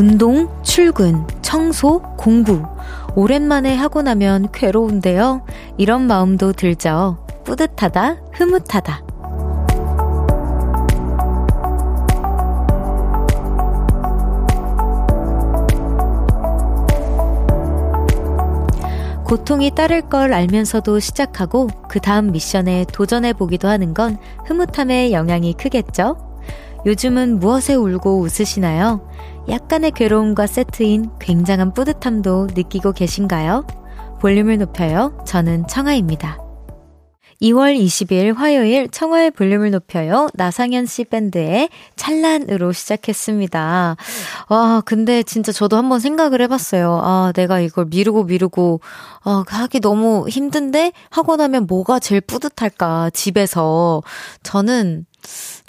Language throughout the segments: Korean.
운동, 출근, 청소, 공부. 오랜만에 하고 나면 괴로운데요. 이런 마음도 들죠. 뿌듯하다, 흐뭇하다. 고통이 따를 걸 알면서도 시작하고 그 다음 미션에 도전해 보기도 하는 건 흐뭇함의 영향이 크겠죠? 요즘은 무엇에 울고 웃으시나요? 약간의 괴로움과 세트인 굉장한 뿌듯함도 느끼고 계신가요? 볼륨을 높여요. 저는 청아입니다. 2월 20일 화요일 청하의 볼륨을 높여요. 나상현 씨 밴드의 찰란으로 시작했습니다. 와, 근데 진짜 저도 한번 생각을 해봤어요. 아, 내가 이걸 미루고 미루고, 아, 하기 너무 힘든데 하고 나면 뭐가 제일 뿌듯할까, 집에서. 저는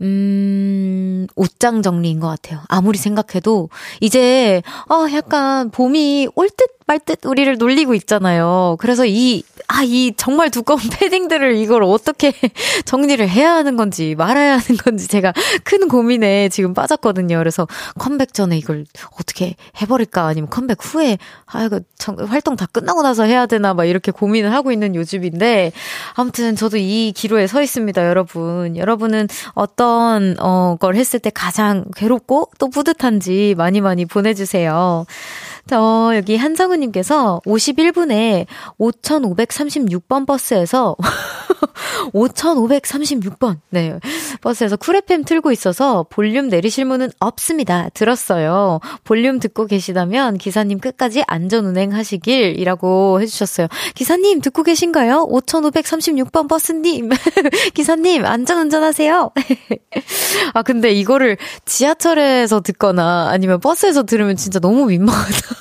음, 옷장 정리인 것 같아요. 아무리 생각해도, 이제, 아, 약간 봄이 올 듯말듯 우리를 놀리고 있잖아요. 그래서 이, 아, 이 정말 두꺼운 패딩들을 이걸 어떻게 정리를 해야 하는 건지, 말아야 하는 건지 제가 큰 고민에 지금 빠졌거든요. 그래서 컴백 전에 이걸 어떻게 해버릴까? 아니면 컴백 후에, 아, 이거 활동 다 끝나고 나서 해야 되나? 막 이렇게 고민을 하고 있는 요즘인데, 아무튼 저도 이 기로에 서 있습니다, 여러분. 여러분은 어떤 어, 걸 했을 때 가장 괴롭고 또 뿌듯한지 많이 많이 보내주세요. 어, 여기 한성우님께서 51분에 5536번 버스에서 5536번 네 버스에서 쿨FM 틀고 있어서 볼륨 내리실 문은 없습니다. 들었어요. 볼륨 듣고 계시다면 기사님 끝까지 안전 운행하시길이라고 해주셨어요. 기사님 듣고 계신가요? 5536번 버스님 기사님 안전 운전하세요. 아 근데 이거를 지하철에서 듣거나 아니면 버스에서 들으면 진짜 너무 민망하다.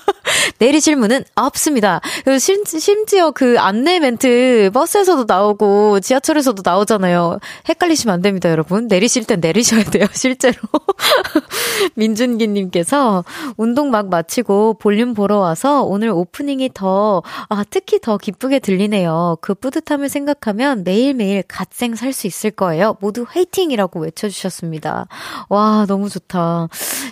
내리실 문은 없습니다. 심, 심지어 그 안내 멘트 버스에서도 나오고 지하철에서도 나오잖아요. 헷갈리시면 안 됩니다, 여러분. 내리실 땐 내리셔야 돼요, 실제로. 민준기님께서 운동 막 마치고 볼륨 보러 와서 오늘 오프닝이 더, 아, 특히 더 기쁘게 들리네요. 그 뿌듯함을 생각하면 매일매일 갓생 살 수 있을 거예요. 모두 화이팅이라고 외쳐주셨습니다. 와, 너무 좋다.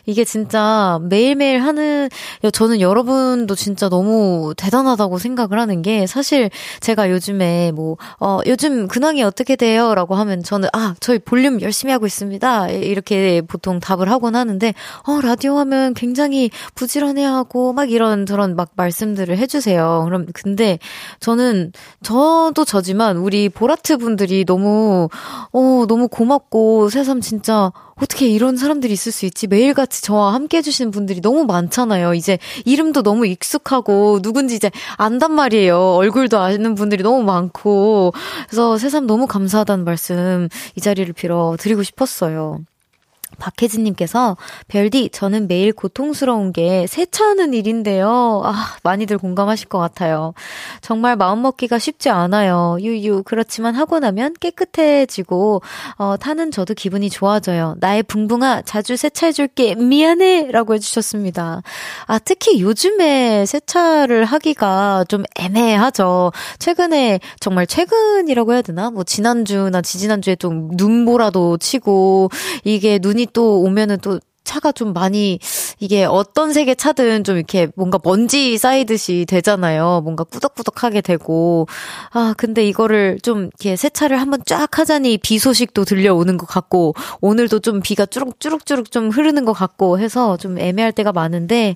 이게 진짜 매일매일 하는, 저는 여 러분도 진짜 너무 대단하다고 생각을 하는 게 사실 제가 요즘에 뭐, 어, 요즘 근황이 어떻게 돼요? 라고 하면 저는, 아, 저희 볼륨 열심히 하고 있습니다. 이렇게 보통 답을 하곤 하는데, 어, 라디오 하면 굉장히 부지런해 하고 막 이런 저런 막 말씀들을 해주세요. 그럼, 근데 저는, 저도 저지만 우리 보라트 분들이 너무, 어, 너무 고맙고 새삼 진짜 어떻게 이런 사람들이 있을 수 있지? 매일같이 저와 함께 해주시는 분들이 너무 많잖아요. 이제 이름도 너무 익숙하고 누군지 이제 안단 말이에요. 얼굴도 아는 분들이 너무 많고. 그래서 새삼 너무 감사하다는 말씀 이 자리를 빌어 드리고 싶었어요. 박혜진님께서 별디 저는 매일 고통스러운 게 세차하는 일인데요. 아 많이들 공감하실 것 같아요. 정말 마음 먹기가 쉽지 않아요. 유유 그렇지만 하고 나면 깨끗해지고 어, 타는 저도 기분이 좋아져요. 나의 붕붕아 자주 세차해줄게 미안해라고 해주셨습니다. 아 특히 요즘에 세차를 하기가 좀 애매하죠. 최근에 정말 최근이라고 해야 되나? 뭐 지난주나 지지난주에 좀 눈보라도 치고 이게 눈이 또 오면은 또 차가 좀 많이 이게 어떤 색의 차든 좀 이렇게 뭔가 먼지 쌓이듯이 되잖아요. 뭔가 꾸덕꾸덕하게 되고 아 근데 이거를 좀 이렇게 세차를 한번 쫙 하자니 비 소식도 들려오는 것 같고 오늘도 좀 비가 쭈룩쭈룩쭈룩 좀 흐르는 것 같고 해서 좀 애매할 때가 많은데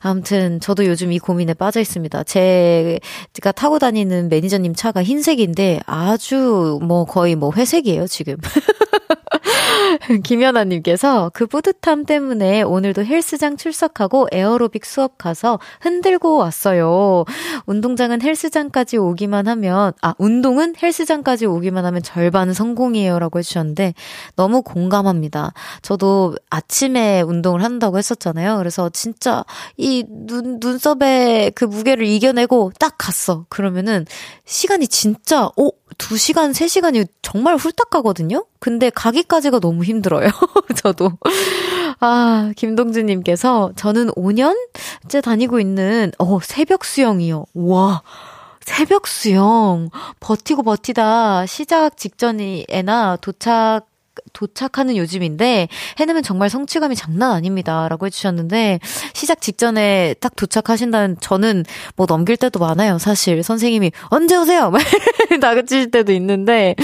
아무튼 저도 요즘 이 고민에 빠져 있습니다. 제가 타고 다니는 매니저님 차가 흰색인데 아주 뭐 거의 뭐 회색이에요 지금. 김연아님께서 그 뿌듯함 때 문에 오늘도 헬스장 출석하고 에어로빅 수업 가서 흔들고 왔어요. 운동장은 헬스장까지 오기만 하면, 아, 운동은 헬스장까지 오기만 하면 절반 성공이에요. 라고 해주셨는데, 너무 공감합니다. 저도 아침에 운동을 한다고 했었잖아요. 그래서 진짜 이 눈, 눈썹에 그 무게를 이겨내고 딱 갔어. 그러면은 시간이 진짜, 오, 2시간, 3시간이 정말 훌딱 가거든요? 근데 가기까지가 너무 힘들어요. 저도. 아, 김동주님께서 저는 5년째 다니고 있는, 어, 새벽 수영이요. 와. 새벽 수영. 버티고 버티다 시작 직전에나 도착 도착하는 요즘인데 해내면 정말 성취감이 장난 아닙니다. 라고 해주셨는데 시작 직전에 딱 도착하신다는 저는 뭐 넘길 때도 많아요. 사실 선생님이 언제 오세요? 나가칠 때도 있는데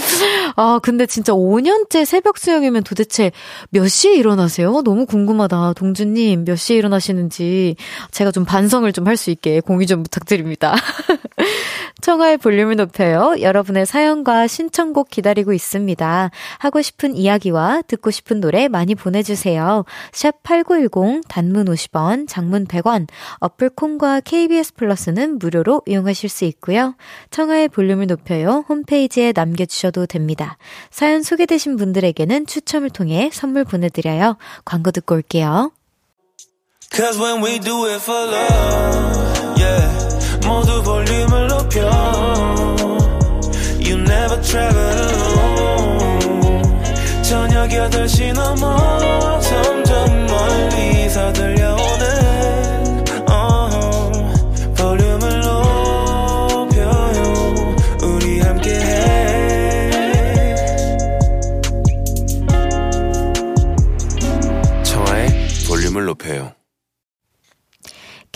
아 근데 진짜 5년째 새벽 수영이면 도대체 몇 시에 일어나세요? 너무 궁금하다. 동주님 몇 시에 일어나시는지 제가 좀 반성을 좀 할 수 있게 공유 좀 부탁드립니다. 청하의 볼륨을 높여요. 여러분의 사연과 신청곡 기다리고 있습니다. 하고 싶은 이야기 와 듣고 싶은 노래 많이 보내주세요. 샵 8910 단문 50원, 장문 100원, 어플 콩과 KBS 플러스는 무료로 이용하실 수 있고요. 청하의 볼륨을 높여요. 홈페이지에 남겨주셔도 됩니다. 사연 소개되신 분들에게는 추첨을 통해 선물 보내드려요. 광고 듣고 올게요. Cause when we do it for love, yeah. 모두 볼륨을 높여 You never travel alone 저녁 8시 넘어 점점 멀리서 들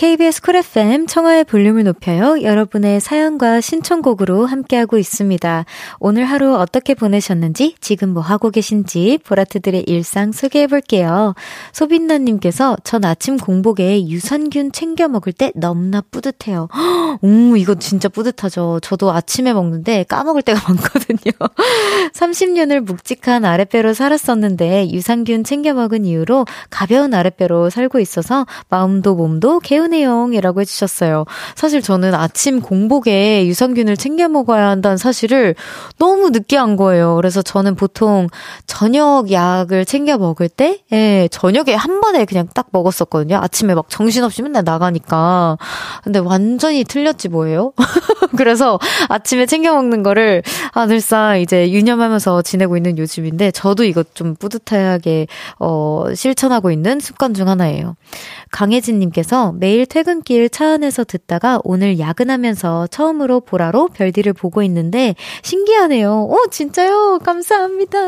KBS 쿨 FM 청하의 볼륨을 높여요. 여러분의 사연과 신청곡으로 함께하고 있습니다. 오늘 하루 어떻게 보내셨는지, 지금 뭐 하고 계신지 보라트들의 일상 소개해 볼게요. 소빈나님께서 전 아침 공복에 유산균 챙겨 먹을 때 너무나 뿌듯해요. 오, 이거 진짜 뿌듯하죠. 저도 아침에 먹는데 까먹을 때가 많거든요. 30년을 묵직한 아랫배로 살았었는데 유산균 챙겨 먹은 이후로 가벼운 아랫배로 살고 있어서 마음도 몸도 개운 개운해용이라고 해주셨어요. 사실 저는 아침 공복에 유산균을 챙겨 먹어야 한다는 사실을 너무 늦게 한 거예요. 그래서 저는 보통 저녁 약을 챙겨 먹을 때, 예, 저녁에 한 번에 그냥 딱 먹었었거든요. 아침에 막 정신없이 맨날 나가니까. 근데 완전히 틀렸지 뭐예요? 그래서 아침에 챙겨 먹는 거를, 아, 늘상 이제 유념하면서 지내고 있는 요즘인데, 저도 이거 좀 뿌듯하게, 어, 실천하고 있는 습관 중 하나예요. 강혜진님께서 매일 퇴근길 차 안에서 듣다가 오늘 야근하면서 처음으로 보라로 별디를 보고 있는데 신기하네요. 오, 진짜요? 감사합니다.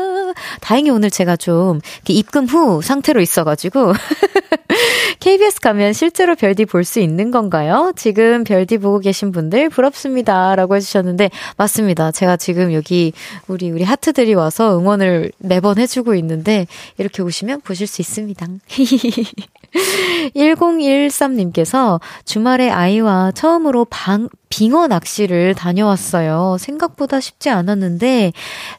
다행히 오늘 제가 좀 입금 후 상태로 있어가지고 KBS 가면 실제로 별디 볼 수 있는 건가요? 지금 별디 보고 계신 분들 부럽습니다. 라고 해주셨는데, 맞습니다. 제가 지금 여기 우리, 우리 하트들이 와서 응원을 매번 해주고 있는데, 이렇게 오시면 보실 수 있습니다. 1013님께 서 주말에 아이와 처음으로 방, 빙어 낚시를 다녀왔어요. 생각보다 쉽지 않았는데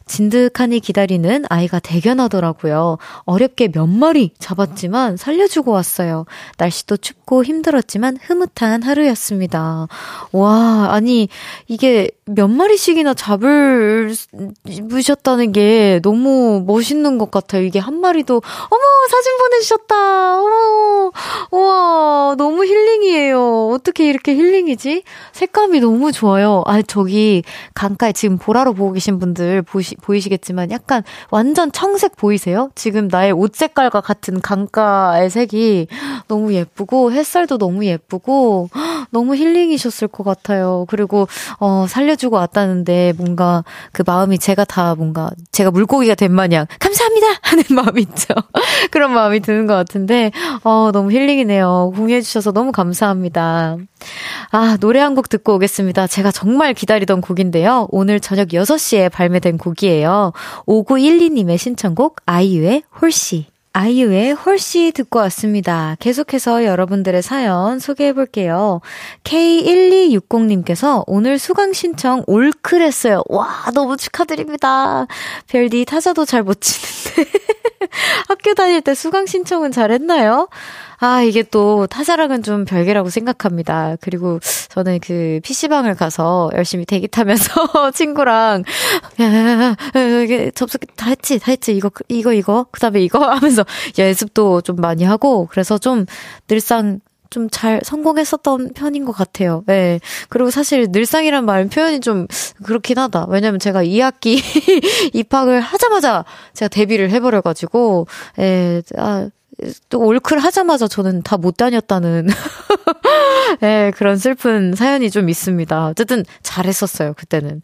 진득하니 기다리는 아이가 대견하더라고요. 어렵게 몇 마리 잡았지만 살려주고 왔어요. 날씨도 춥고 힘들었지만 흐뭇한 하루였습니다. 와, 아니 이게 몇 마리씩이나 잡을 무셨다는 게 너무 멋있는 것 같아요. 이게 한 마리도 어머 사진 보내주셨다. 어머, 와 너무 힐링이에요. 어떻게 이렇게 힐링이지? 색감이 너무 좋아요. 아, 저기 강가에 지금 보라로 보고 계신 분들 보시, 보이시겠지만 약간 완전 청색 보이세요? 지금 나의 옷 색깔과 같은 강가의 색이 너무 예쁘고 햇살도 너무 예쁘고 너무 힐링이셨을 것 같아요. 그리고 어 살려주고 왔다는데 뭔가 그 마음이 제가 다 뭔가 제가 물고기가 된 마냥 감사합니다 하는 마음 있죠. 그런 마음이 드는 것 같은데 어 너무 힐링이네요. 공유해 주셔서 너무 감사합니다. 아 노래 한 곡 듣고 오겠습니다. 제가 정말 기다리던 곡인데요. 오늘 저녁 6시에 발매된 곡이에요. 5912님의 신청곡 아이유의 홀씨. 아이유의 홀씨 듣고 왔습니다. 계속해서 여러분들의 사연 소개해 볼게요. K1260님께서 오늘 수강 신청 올클 했어요. 와, 너무 축하드립니다. 별디 타자도 잘 못 치는데. 학교 다닐 때 수강 신청은 잘 했나요? 아, 이게 또 타자랑은 좀 별개라고 생각합니다. 그리고 저는 그 PC방을 가서 열심히 대기 타면서 친구랑, 야, 야, 야, 이게 접속 다 했지, 다 했지, 이거, 이거, 이거, 그 다음에 이거 하면서 연습도 좀 많이 하고, 그래서 좀 늘상 좀잘 성공했었던 편인 것 같아요. 네. 그리고 사실 늘상이란 말 표현이 좀 그렇긴 하다. 왜냐면 제가 2학기 입학을 하자마자 제가 데뷔를 해버려가지고, 예, 아, 또 올클 하자마자 저는 다 못 다녔다는 네, 그런 슬픈 사연이 좀 있습니다. 어쨌든 잘했었어요, 그때는.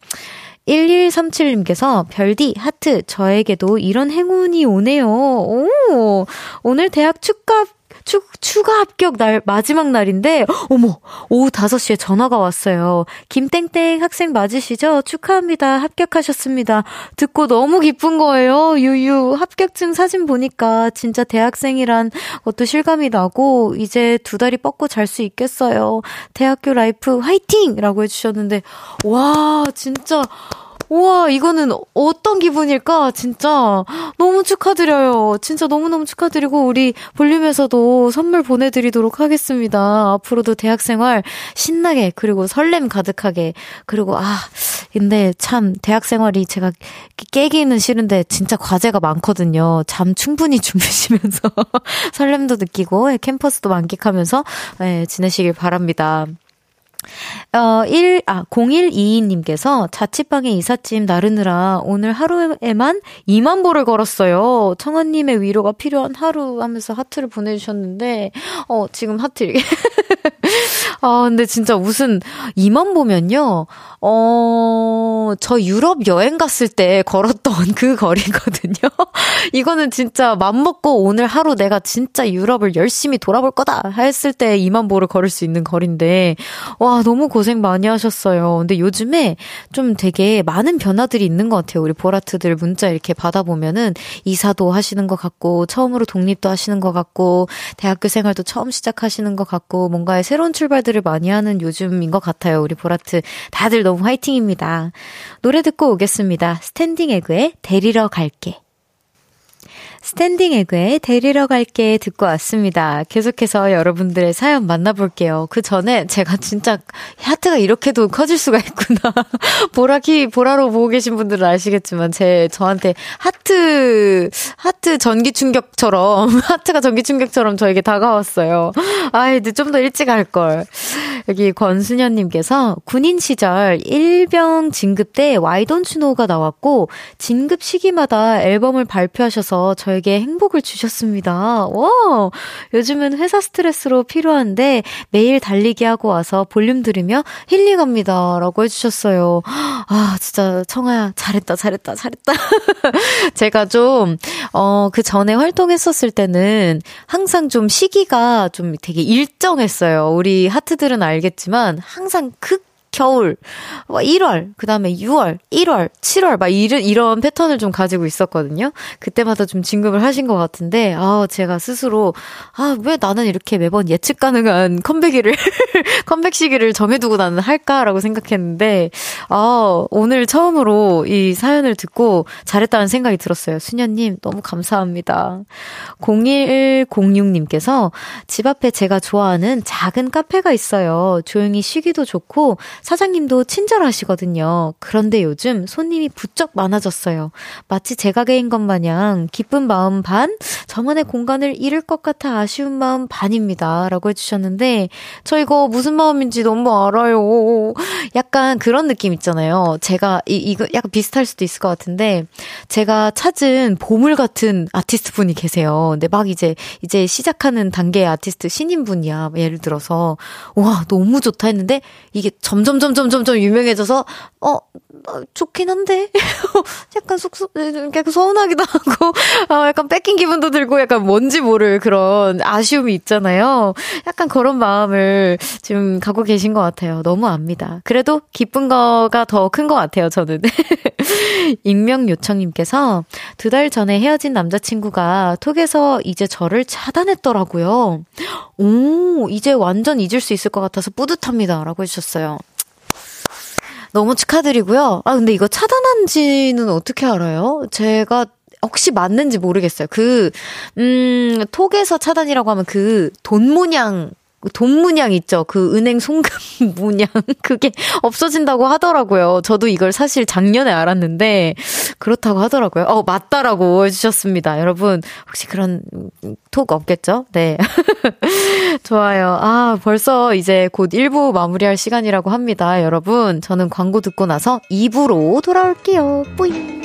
1137님께서 별디, 하트, 저에게도 이런 행운이 오네요. 오, 오늘 대학 축가 추, 추가 합격 날, 마지막 날인데, 어머, 오후 5시에 전화가 왔어요. 김땡땡 학생 맞으시죠? 축하합니다. 합격하셨습니다. 듣고 너무 기쁜 거예요. 유유. 합격증 사진 보니까 진짜 대학생이란 것도 실감이 나고, 이제 두 다리 뻗고 잘 수 있겠어요. 대학교 라이프 화이팅! 라고 해주셨는데, 와, 진짜, 우와, 이거는 어떤 기분일까? 진짜 너무 축하드려요. 진짜 너무너무 축하드리고 우리 볼륨에서도 선물 보내드리도록 하겠습니다. 앞으로도 대학생활 신나게 그리고 설렘 가득하게 그리고 아 근데 참 대학생활이 제가 깨기는 싫은데 진짜 과제가 많거든요. 잠 충분히 주무시면서 설렘도 느끼고 캠퍼스도 만끽하면서 네, 지내시길 바랍니다. 어, 1, 아, 0122님께서 자취방에 이삿짐 나르느라 오늘 하루에만 2만 보를 걸었어요. 청아님의 위로가 필요한 하루 하면서 하트를 보내주셨는데, 어, 지금 하트. 아, 근데 진짜 무슨 2만 보면요, 어, 저 유럽 여행 갔을 때 걸었던 그 거리거든요. 이거는 진짜 맘먹고 오늘 하루 내가 진짜 유럽을 열심히 돌아볼 거다 했을 때 2만 보를 걸을 수 있는 거리인데, 와, 너무 고생 많이 하셨어요. 근데 요즘에 좀 되게 많은 변화들이 있는 것 같아요. 우리 보라트들 문자 이렇게 받아보면은 이사도 하시는 것 같고, 처음으로 독립도 하시는 것 같고, 대학교 생활도 처음 시작하시는 것 같고, 뭔가의 새로운 출발들을 많이 하는 요즘인 것 같아요. 우리 보라트. 다들 너무 화이팅입니다. 노래 듣고 오겠습니다. 스탠딩 에그의 데리러 갈게. 스탠딩 에그의 데리러 갈게 듣고 왔습니다. 계속해서 여러분들의 사연 만나볼게요. 그 전에 제가 진짜 하트가 이렇게도 커질 수가 있구나. 보라키, 보라로 보고 계신 분들은 아시겠지만 제, 저한테 하트, 하트 전기 충격처럼, 하트가 전기 충격처럼 저에게 다가왔어요. 아이, 좀더 일찍 할걸. 여기 권순현님께서 군인 시절 일병 진급 때 와이돈 추노가 나왔고, 진급 시기마다 앨범을 발표하셔서 저희 저에게 행복을 주셨습니다. 와! 요즘은 회사 스트레스로 필요한데 매일 달리기 하고 와서 볼륨 들으며 힐링합니다. 라고 해주셨어요. 아, 진짜 청아야, 잘했다, 잘했다, 잘했다. 제가 좀, 어, 그 전에 활동했었을 때는 항상 좀 시기가 좀 되게 일정했어요. 우리 하트들은 알겠지만 항상 극 겨울, 1월, 뭐그 다음에 6월, 1월, 7월, 막 이런, 이런 패턴을 좀 가지고 있었거든요. 그때마다 좀 진급을 하신 것 같은데, 아, 제가 스스로, 아, 왜 나는 이렇게 매번 예측 가능한 컴백일을, 컴백 시기를 정해두고 나는 할까라고 생각했는데, 아, 오늘 처음으로 이 사연을 듣고 잘했다는 생각이 들었어요. 수녀님, 너무 감사합니다. 0106님께서 집 앞에 제가 좋아하는 작은 카페가 있어요. 조용히 쉬기도 좋고, 사장님도 친절하시거든요. 그런데 요즘 손님이 부쩍 많아졌어요. 마치 제 가게인 것 마냥 기쁜 마음 반, 저만의 공간을 잃을 것 같아 아쉬운 마음 반입니다. 라고 해주셨는데, 저 이거 무슨 마음인지 너무 알아요. 약간 그런 느낌 있잖아요. 제가, 이, 이거 약간 비슷할 수도 있을 것 같은데, 제가 찾은 보물 같은 아티스트 분이 계세요. 근데 막 이제, 이제 시작하는 단계의 아티스트 신인 분이야. 예를 들어서, 와, 너무 좋다 했는데, 이게 점점 점점, 점점, 점 유명해져서, 어, 어, 좋긴 한데, 약간 속, 약간 서운하기도 하고, 어, 약간 뺏긴 기분도 들고, 약간 뭔지 모를 그런 아쉬움이 있잖아요. 약간 그런 마음을 지금 갖고 계신 것 같아요. 너무 압니다. 그래도 기쁜 거가 더 큰 것 같아요, 저는. 익명 요청님께서 두 달 전에 헤어진 남자친구가 톡에서 이제 저를 차단했더라고요. 오, 이제 완전 잊을 수 있을 것 같아서 뿌듯합니다. 라고 해주셨어요. 너무 축하드리고요. 아, 근데 이거 차단한지는 어떻게 알아요? 제가 혹시 맞는지 모르겠어요. 그, 음, 톡에서 차단이라고 하면 그돈 문양 돈 문양 있죠. 그 은행 송금 문양. 그게 없어진다고 하더라고요. 저도 이걸 사실 작년에 알았는데, 그렇다고 하더라고요. 어, 맞다라고 해주셨습니다. 여러분, 혹시 그런 톡 없겠죠? 네. 좋아요. 아, 벌써 이제 곧 1부 마무리할 시간이라고 합니다. 여러분, 저는 광고 듣고 나서 2부로 돌아올게요. 뿌잉.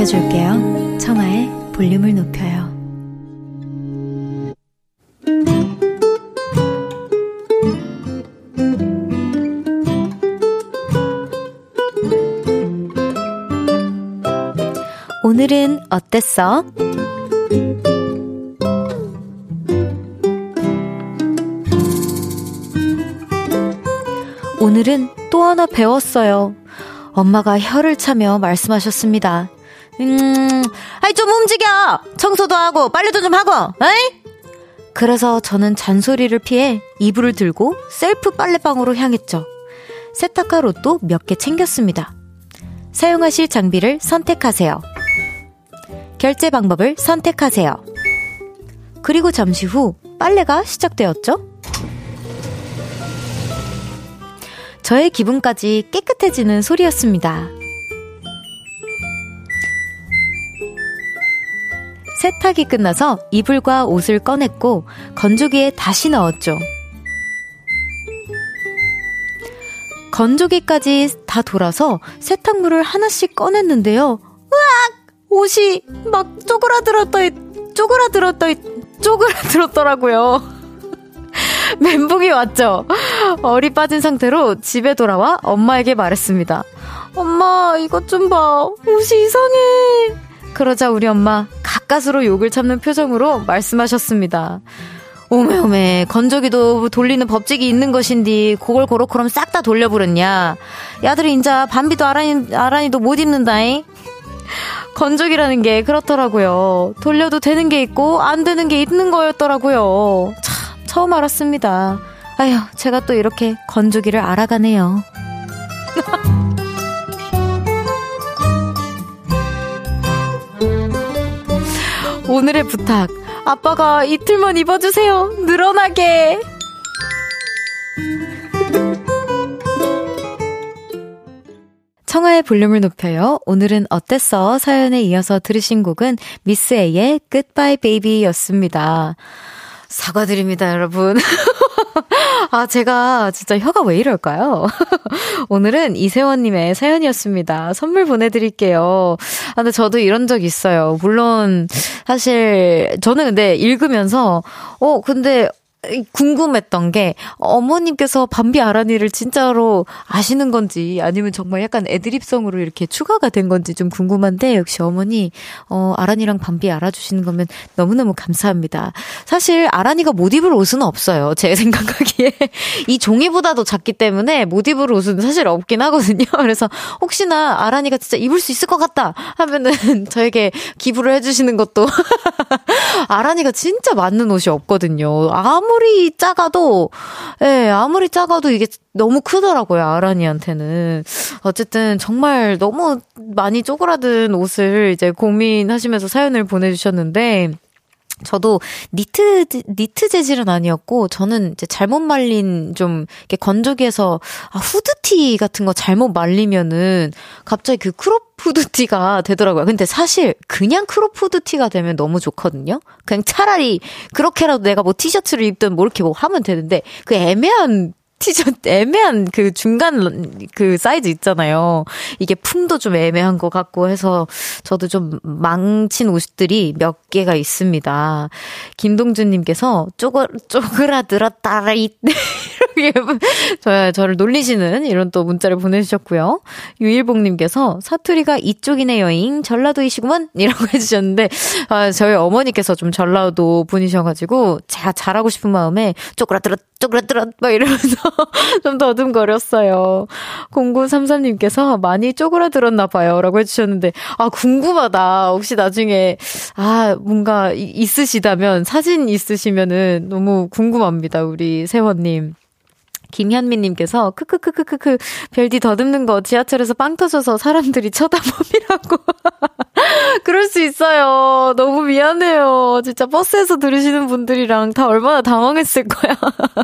높여줄게요. 청하의 볼륨을 높여요. 오늘은 어땠어? 오늘은 또 하나 배웠어요. 엄마가 혀를 차며 말씀하셨습니다. 음, 아이, 좀 움직여! 청소도 하고, 빨래도 좀 하고, 에이? 그래서 저는 잔소리를 피해 이불을 들고 셀프 빨래방으로 향했죠. 세탁할 옷도 몇 개 챙겼습니다. 사용하실 장비를 선택하세요. 결제 방법을 선택하세요. 그리고 잠시 후 빨래가 시작되었죠? 저의 기분까지 깨끗해지는 소리였습니다. 세탁이 끝나서 이불과 옷을 꺼냈고 건조기에 다시 넣었죠. 건조기까지 다 돌아서 세탁물을 하나씩 꺼냈는데요. 으악! 옷이 막 쪼그라들었다, 쪼그라들었다, 쪼그라들었더라고요. 멘붕이 왔죠. 얼이 빠진 상태로 집에 돌아와 엄마에게 말했습니다. 엄마, 이것 좀 봐. 옷이 이상해. 그러자 우리 엄마 가까스로 욕을 참는 표정으로 말씀하셨습니다. 오메 오메 건조기도 돌리는 법칙이 있는 것인디 그걸 고로 그럼 싹 다 돌려부렸냐? 야들이 인자 반비도 아라니, 아라니도 못 입는다잉? 건조기라는 게 그렇더라고요. 돌려도 되는 게 있고 안 되는 게 있는 거였더라고요. 참 처음 알았습니다. 아휴 제가 또 이렇게 건조기를 알아가네요 오늘의 부탁. 아빠가 이틀만 입어주세요. 늘어나게. 청하의 볼륨을 높여요. 오늘은 어땠어? 사연에 이어서 들으신 곡은 미스 A의 Goodbye Baby 였습니다. 사과드립니다, 여러분. 아, 제가 진짜 혀가 왜 이럴까요? 오늘은 이세원님의 사연이었습니다. 선물 보내드릴게요. 아, 근데 저도 이런 적 있어요. 물론, 사실, 저는 근데 읽으면서, 어, 근데 궁금했던 게 어머님께서 밤비 아라니를 진짜로 아시는 건지 아니면 정말 약간 애드립성으로 이렇게 추가가 된 건지 좀 궁금한데 역시 어머니 어 아라니랑 밤비 알아주시는 거면 너무너무 감사합니다. 사실 아라니가 못 입을 옷은 없어요. 제 생각하기에 이 종이보다도 작기 때문에 못 입을 옷은 사실 없긴 하거든요. 그래서 혹시나 아라니가 진짜 입을 수 있을 것 같다 하면은 저에게 기부를 해주시는 것도 아라니가 진짜 맞는 옷이 없거든요. 아무 아무리 작아도, 예, 아무리 작아도 이게 너무 크더라고요, 아라니한테는. 어쨌든 정말 너무 많이 쪼그라든 옷을 이제 고민하시면서 사연을 보내주셨는데, 저도 니트 니트 재질은 아니었고 저는 이제 잘못 말린 좀 이렇게 건조기에서 아 후드티 같은 거 잘못 말리면은 갑자기 그 crop 후드티가 되더라고요. 근데 사실 그냥 crop 후드티가 되면 너무 좋거든요. 그냥 차라리 그렇게라도 내가 뭐 티셔츠를 입든 뭐 이렇게 뭐 하면 되는데 그 애매한 티셔츠 애매한 그 중간 그 사이즈 있잖아요. 이게 품도 좀 애매한 것 같고 해서 저도 좀 망친 옷들이 몇 개가 있습니다. 김동준님께서 쪼글 쪼그라들었다 이 이렇게 저 저를 놀리시는 이런 또 문자를 보내주셨고요. 유일봉님께서 사투리가 이쪽이네 여행 전라도이시구만 이라고 해주셨는데 아, 저희 어머니께서 좀 전라도 분이셔가지고 제가 잘하고 싶은 마음에 쪼그라들었 쪼그라들었 막 이러면서 좀 더듬거렸어요. 0933님께서 많이 쪼그라들었나 봐요. 라고 해주셨는데, 아, 궁금하다. 혹시 나중에, 아, 뭔가 있으시다면, 사진 있으시면은 너무 궁금합니다. 우리 세원님. 김현미님께서 크크크크크크 별디 더듬는 거 지하철에서 빵 터져서 사람들이 쳐다보이라고. 그럴 수 있어요. 너무 미안해요. 진짜 버스에서 들으시는 분들이랑 다 얼마나 당황했을 거야.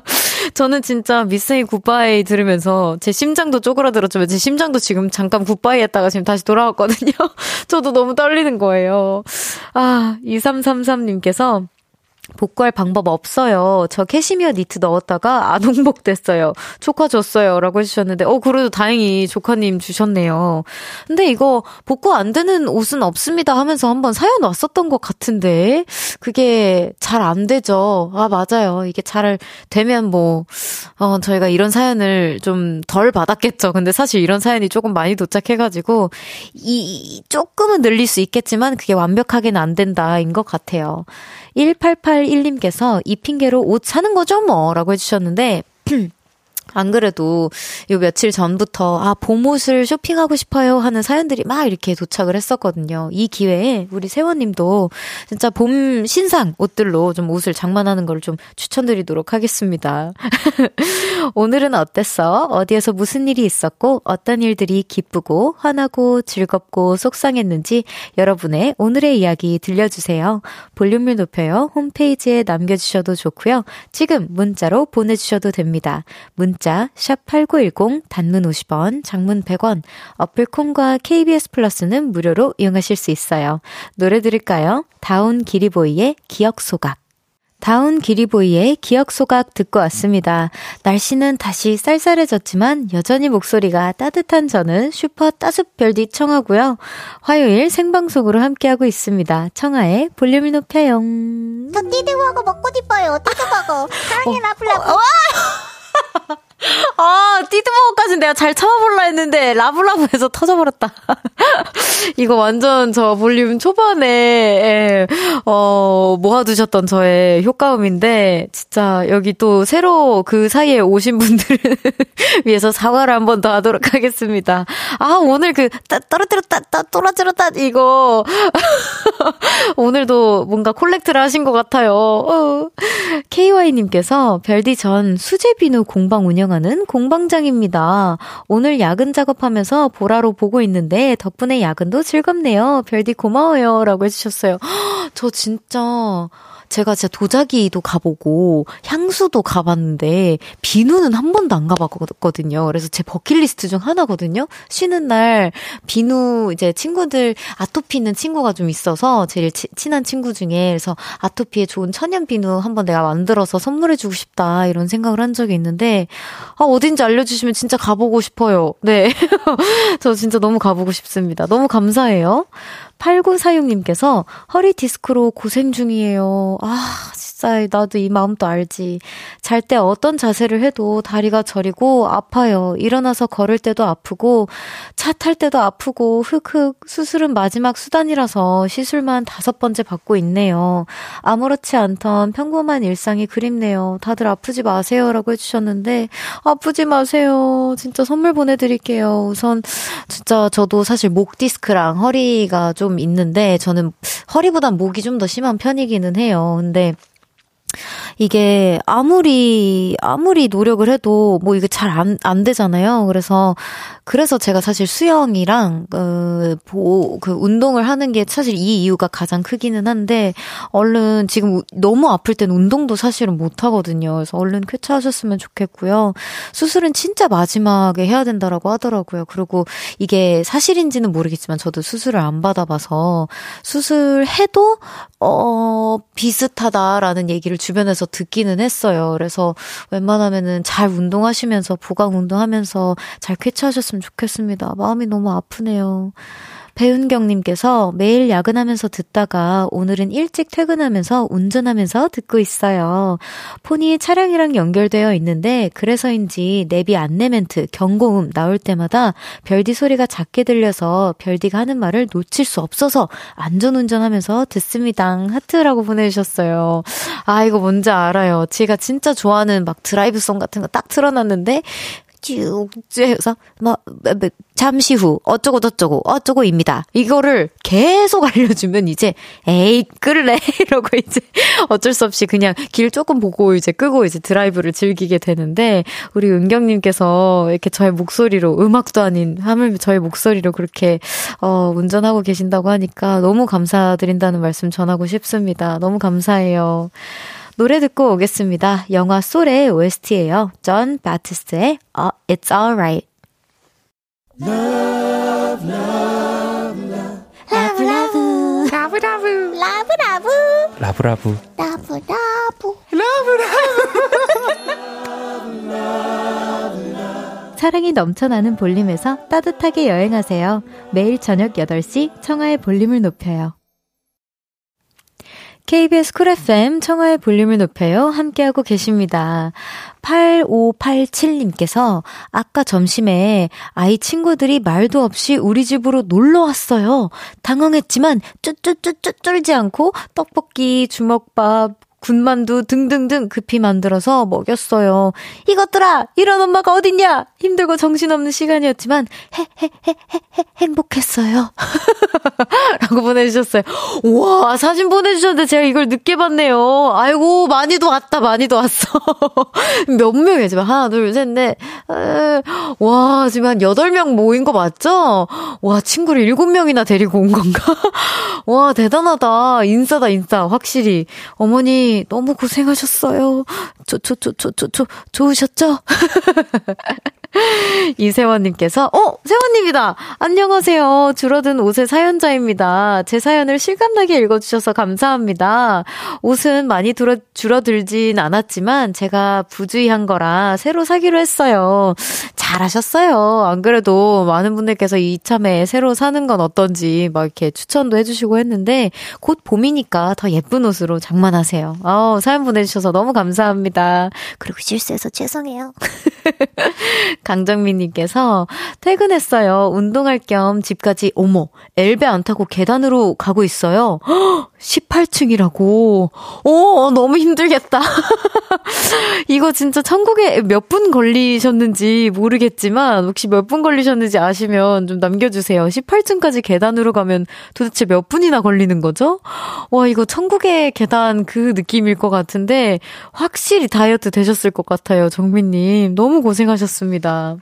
저는 진짜 미스이 굿바이 들으면서 제 심장도 쪼그라들었지만 제 심장도 지금 잠깐 굿바이 했다가 지금 다시 돌아왔거든요. 저도 너무 떨리는 거예요. 아, 2333님께서 복구할 방법 없어요. 저 캐시미어 니트 넣었다가 안 홍복됐어요. 조카 줬어요. 라고 해주셨는데, 어, 그래도 다행히 조카님 주셨네요. 근데 이거 복구 안 되는 옷은 없습니다 하면서 한번 사연 왔었던 것 같은데, 그게 잘 안 되죠. 아, 맞아요. 이게 잘 되면 뭐, 어, 저희가 이런 사연을 좀 덜 받았겠죠. 근데 사실 이런 사연이 조금 많이 도착해가지고, 이, 조금은 늘릴 수 있겠지만, 그게 완벽하게는 안 된다인 것 같아요. 1881님께서 이 핑계로 옷 사는 거죠? 뭐 라고 해주셨는데 안 그래도 요 며칠 전부터 아 봄옷을 쇼핑하고 싶어요 하는 사연들이 막 이렇게 도착을 했었거든요. 이 기회에 우리 세원님도 진짜 봄 신상 옷들로 좀 옷을 장만하는 걸 좀 추천드리도록 하겠습니다. 오늘은 어땠어? 어디에서 무슨 일이 있었고 어떤 일들이 기쁘고 화나고 즐겁고 속상했는지 여러분의 오늘의 이야기 들려주세요. 볼륨을 높여요 홈페이지에 남겨주셔도 좋고요. 지금 문자로 보내주셔도 됩니다. 문자 문자 샵8910 단문 50원, 장문 100원, 어플 콘과 KBS 플러스는 무료로 이용하실 수 있어요. 노래 들을까요? 다운 기리보이의 기억 소각. 다운 기리보이의 기억 소각 듣고 왔습니다. 날씨는 다시 쌀쌀해졌지만 여전히 목소리가 따뜻한 저는 슈퍼 따숩별디 청하고요. 화요일 생방송으로 함께하고 있습니다. 청하의 볼륨을 높여요. 저 띠드버거 먹고 싶어요. 띠드버거. 사랑해 어, 라블라블. 어, 아, 띠드버거까지 내가 잘 참아볼라 했는데, 라블라블해서 터져버렸다. 이거 완전 저 볼륨 초반에, 예, 어, 모아두셨던 저의 효과음인데, 진짜 여기 또 새로 그 사이에 오신 분들을 위해서 사과를 한 번 더 하도록 하겠습니다. 아, 오늘 그, 따, 떨어뜨렸다, 따, 떨어뜨렸다, 이거. 오늘도 뭔가 콜렉트를 하신 것 같아요. 어. KY님께서 별디 전 수제비누 공방 운영 운영하는 공방장입니다. 오늘 야근 작업하면서 보라로 보고 있는데 덕분에 야근도 즐겁네요. 별디 고마워요. 라고 해주셨어요. 저 진짜 제가 진짜 도자기도 가보고 향수도 가봤는데 비누는 한 번도 안 가봤거든요. 그래서 제 버킷리스트 중 하나거든요. 쉬는 날 비누 이제 친구들 아토피 있는 친구가 좀 있어서 제일 치, 친한 친구 중에 그래서 아토피에 좋은 천연 비누 한 번 내가 만들어서 선물해주고 싶다 이런 생각을 한 적이 있는데 아 어딘지 알려주시면 진짜 가보고 싶어요. 네, 저 진짜 너무 가보고 싶습니다. 너무 감사해요. 8946님께서 허리 디스크로 고생 중이에요. 아, 진짜 나도 이 마음도 알지. 잘 때 어떤 자세를 해도 다리가 저리고 아파요. 일어나서 걸을 때도 아프고 차 탈 때도 아프고 흑흑 수술은 마지막 수단이라서 시술만 다섯 번째 받고 있네요. 아무렇지 않던 평범한 일상이 그립네요. 다들 아프지 마세요 라고 해주셨는데 아프지 마세요. 진짜 선물 보내드릴게요. 우선 진짜 저도 사실 목 디스크랑 허리가 좀좀 있는데 저는 허리보단 목이 좀 더 심한 편이기는 해요. 근데 이게 아무리 아무리 노력을 해도 뭐 이게 잘 안 안 되잖아요. 그래서 그래서 제가 사실 수영이랑 그, 보, 그 운동을 하는 게 사실 이 이유가 가장 크기는 한데 얼른 지금 너무 아플 땐 운동도 사실은 못 하거든요. 그래서 얼른 쾌차하셨으면 좋겠고요. 수술은 진짜 마지막에 해야 된다라고 하더라고요. 그리고 이게 사실인지는 모르겠지만 저도 수술을 안 받아봐서 수술해도 어 비슷하다라는 얘기를 주변에서 듣기는 했어요. 그래서 웬만하면은 잘 운동하시면서 보강 운동하면서 잘 쾌차하셨으면 좋겠습니다. 마음이 너무 아프네요. 배은경님께서 매일 야근하면서 듣다가 오늘은 일찍 퇴근하면서 운전하면서 듣고 있어요. 폰이 차량이랑 연결되어 있는데 그래서인지 내비 안내 멘트, 경고음 나올 때마다 별디 소리가 작게 들려서 별디가 하는 말을 놓칠 수 없어서 안전운전하면서 듣습니다. 하트라고 보내주셨어요. 아, 이거 뭔지 알아요. 제가 진짜 좋아하는 막 드라이브송 같은 거 딱 틀어놨는데 쭉, 쭉 해서, 뭐, 뭐, 뭐, 잠시 후, 어쩌고 저쩌고, 어쩌고입니다. 이거를 계속 알려주면 이제, 에이, 끌래. 이러고 이제 어쩔 수 없이 그냥 길 조금 보고 이제 끄고 이제 드라이브를 즐기게 되는데, 우리 은경님께서 이렇게 저의 목소리로, 음악도 아닌, 하물 저의 목소리로 그렇게, 어, 운전하고 계신다고 하니까 너무 감사드린다는 말씀 전하고 싶습니다. 너무 감사해요. 노래 듣고 오겠습니다. 영화 Soul의 OST예요. 존 바티스트의 어, It's Alright. Love, love, love. 라브 라브. 라브 라브. 라브 라브. 라브 라브. 라브 라브. 라브 라브. 사랑이 넘쳐나는 볼륨에서 따뜻하게 여행하세요. 매일 저녁 8시 청하의 볼륨을 높여요. KBS 쿨 FM 청하의 볼륨을 높여요. 함께하고 계십니다. 8587님께서 아까 점심에 아이 친구들이 말도 없이 우리 집으로 놀러 왔어요. 당황했지만 쭈쭈쭈쭈 쫄지 않고 떡볶이, 주먹밥, 군만두 등등등 급히 만들어서 먹였어요. 이것들아, 이런 엄마가 어딨냐? 힘들고 정신없는 시간이었지만, 해, 행복했어요. 라고 보내주셨어요. 우와, 사진 보내주셨는데 제가 이걸 늦게 봤네요. 아이고, 많이도 왔다, 많이도 왔어. 몇 명이야, 지금? 하나, 둘, 셋, 넷. 에, 와, 지금 한 8명 모인 거 맞죠? 와, 친구를 7명이나 데리고 온 건가? 와, 대단하다. 인싸다, 인싸. 확실히. 어머니, 너무 고생하셨어요. 조, 조, 조, 조, 조, 조, 좋으셨죠? 이세원님께서, 어, 세원님이다! 안녕하세요. 줄어든 옷의 사연자입니다. 제 사연을 실감나게 읽어주셔서 감사합니다. 옷은 많이 줄어, 줄어들진 않았지만, 제가 부주의한 거라 새로 사기로 했어요. 잘하셨어요. 안 그래도 많은 분들께서 이참에 새로 사는 건 어떤지 막 이렇게 추천도 해주시고 했는데, 곧 봄이니까 더 예쁜 옷으로 장만하세요. 어, 사연 보내주셔서 너무 감사합니다. 그리고 실수해서 죄송해요. 강정민님께서 퇴근했어요. 운동할 겸 집까지, 어머, 엘베 안 타고 계단으로 가고 있어요. 18층이라고. 오, 너무 힘들겠다. 이거 진짜 천국에 몇 분 걸리셨는지 모르겠지만, 혹시 몇 분 걸리셨는지 아시면 좀 남겨주세요. 18층까지 계단으로 가면 도대체 몇 분이나 걸리는 거죠? 와, 이거 천국의 계단 그 느낌일 것 같은데, 확실히 다이어트 되셨을 것 같아요, 정민님. 너무 고생하셨습니다.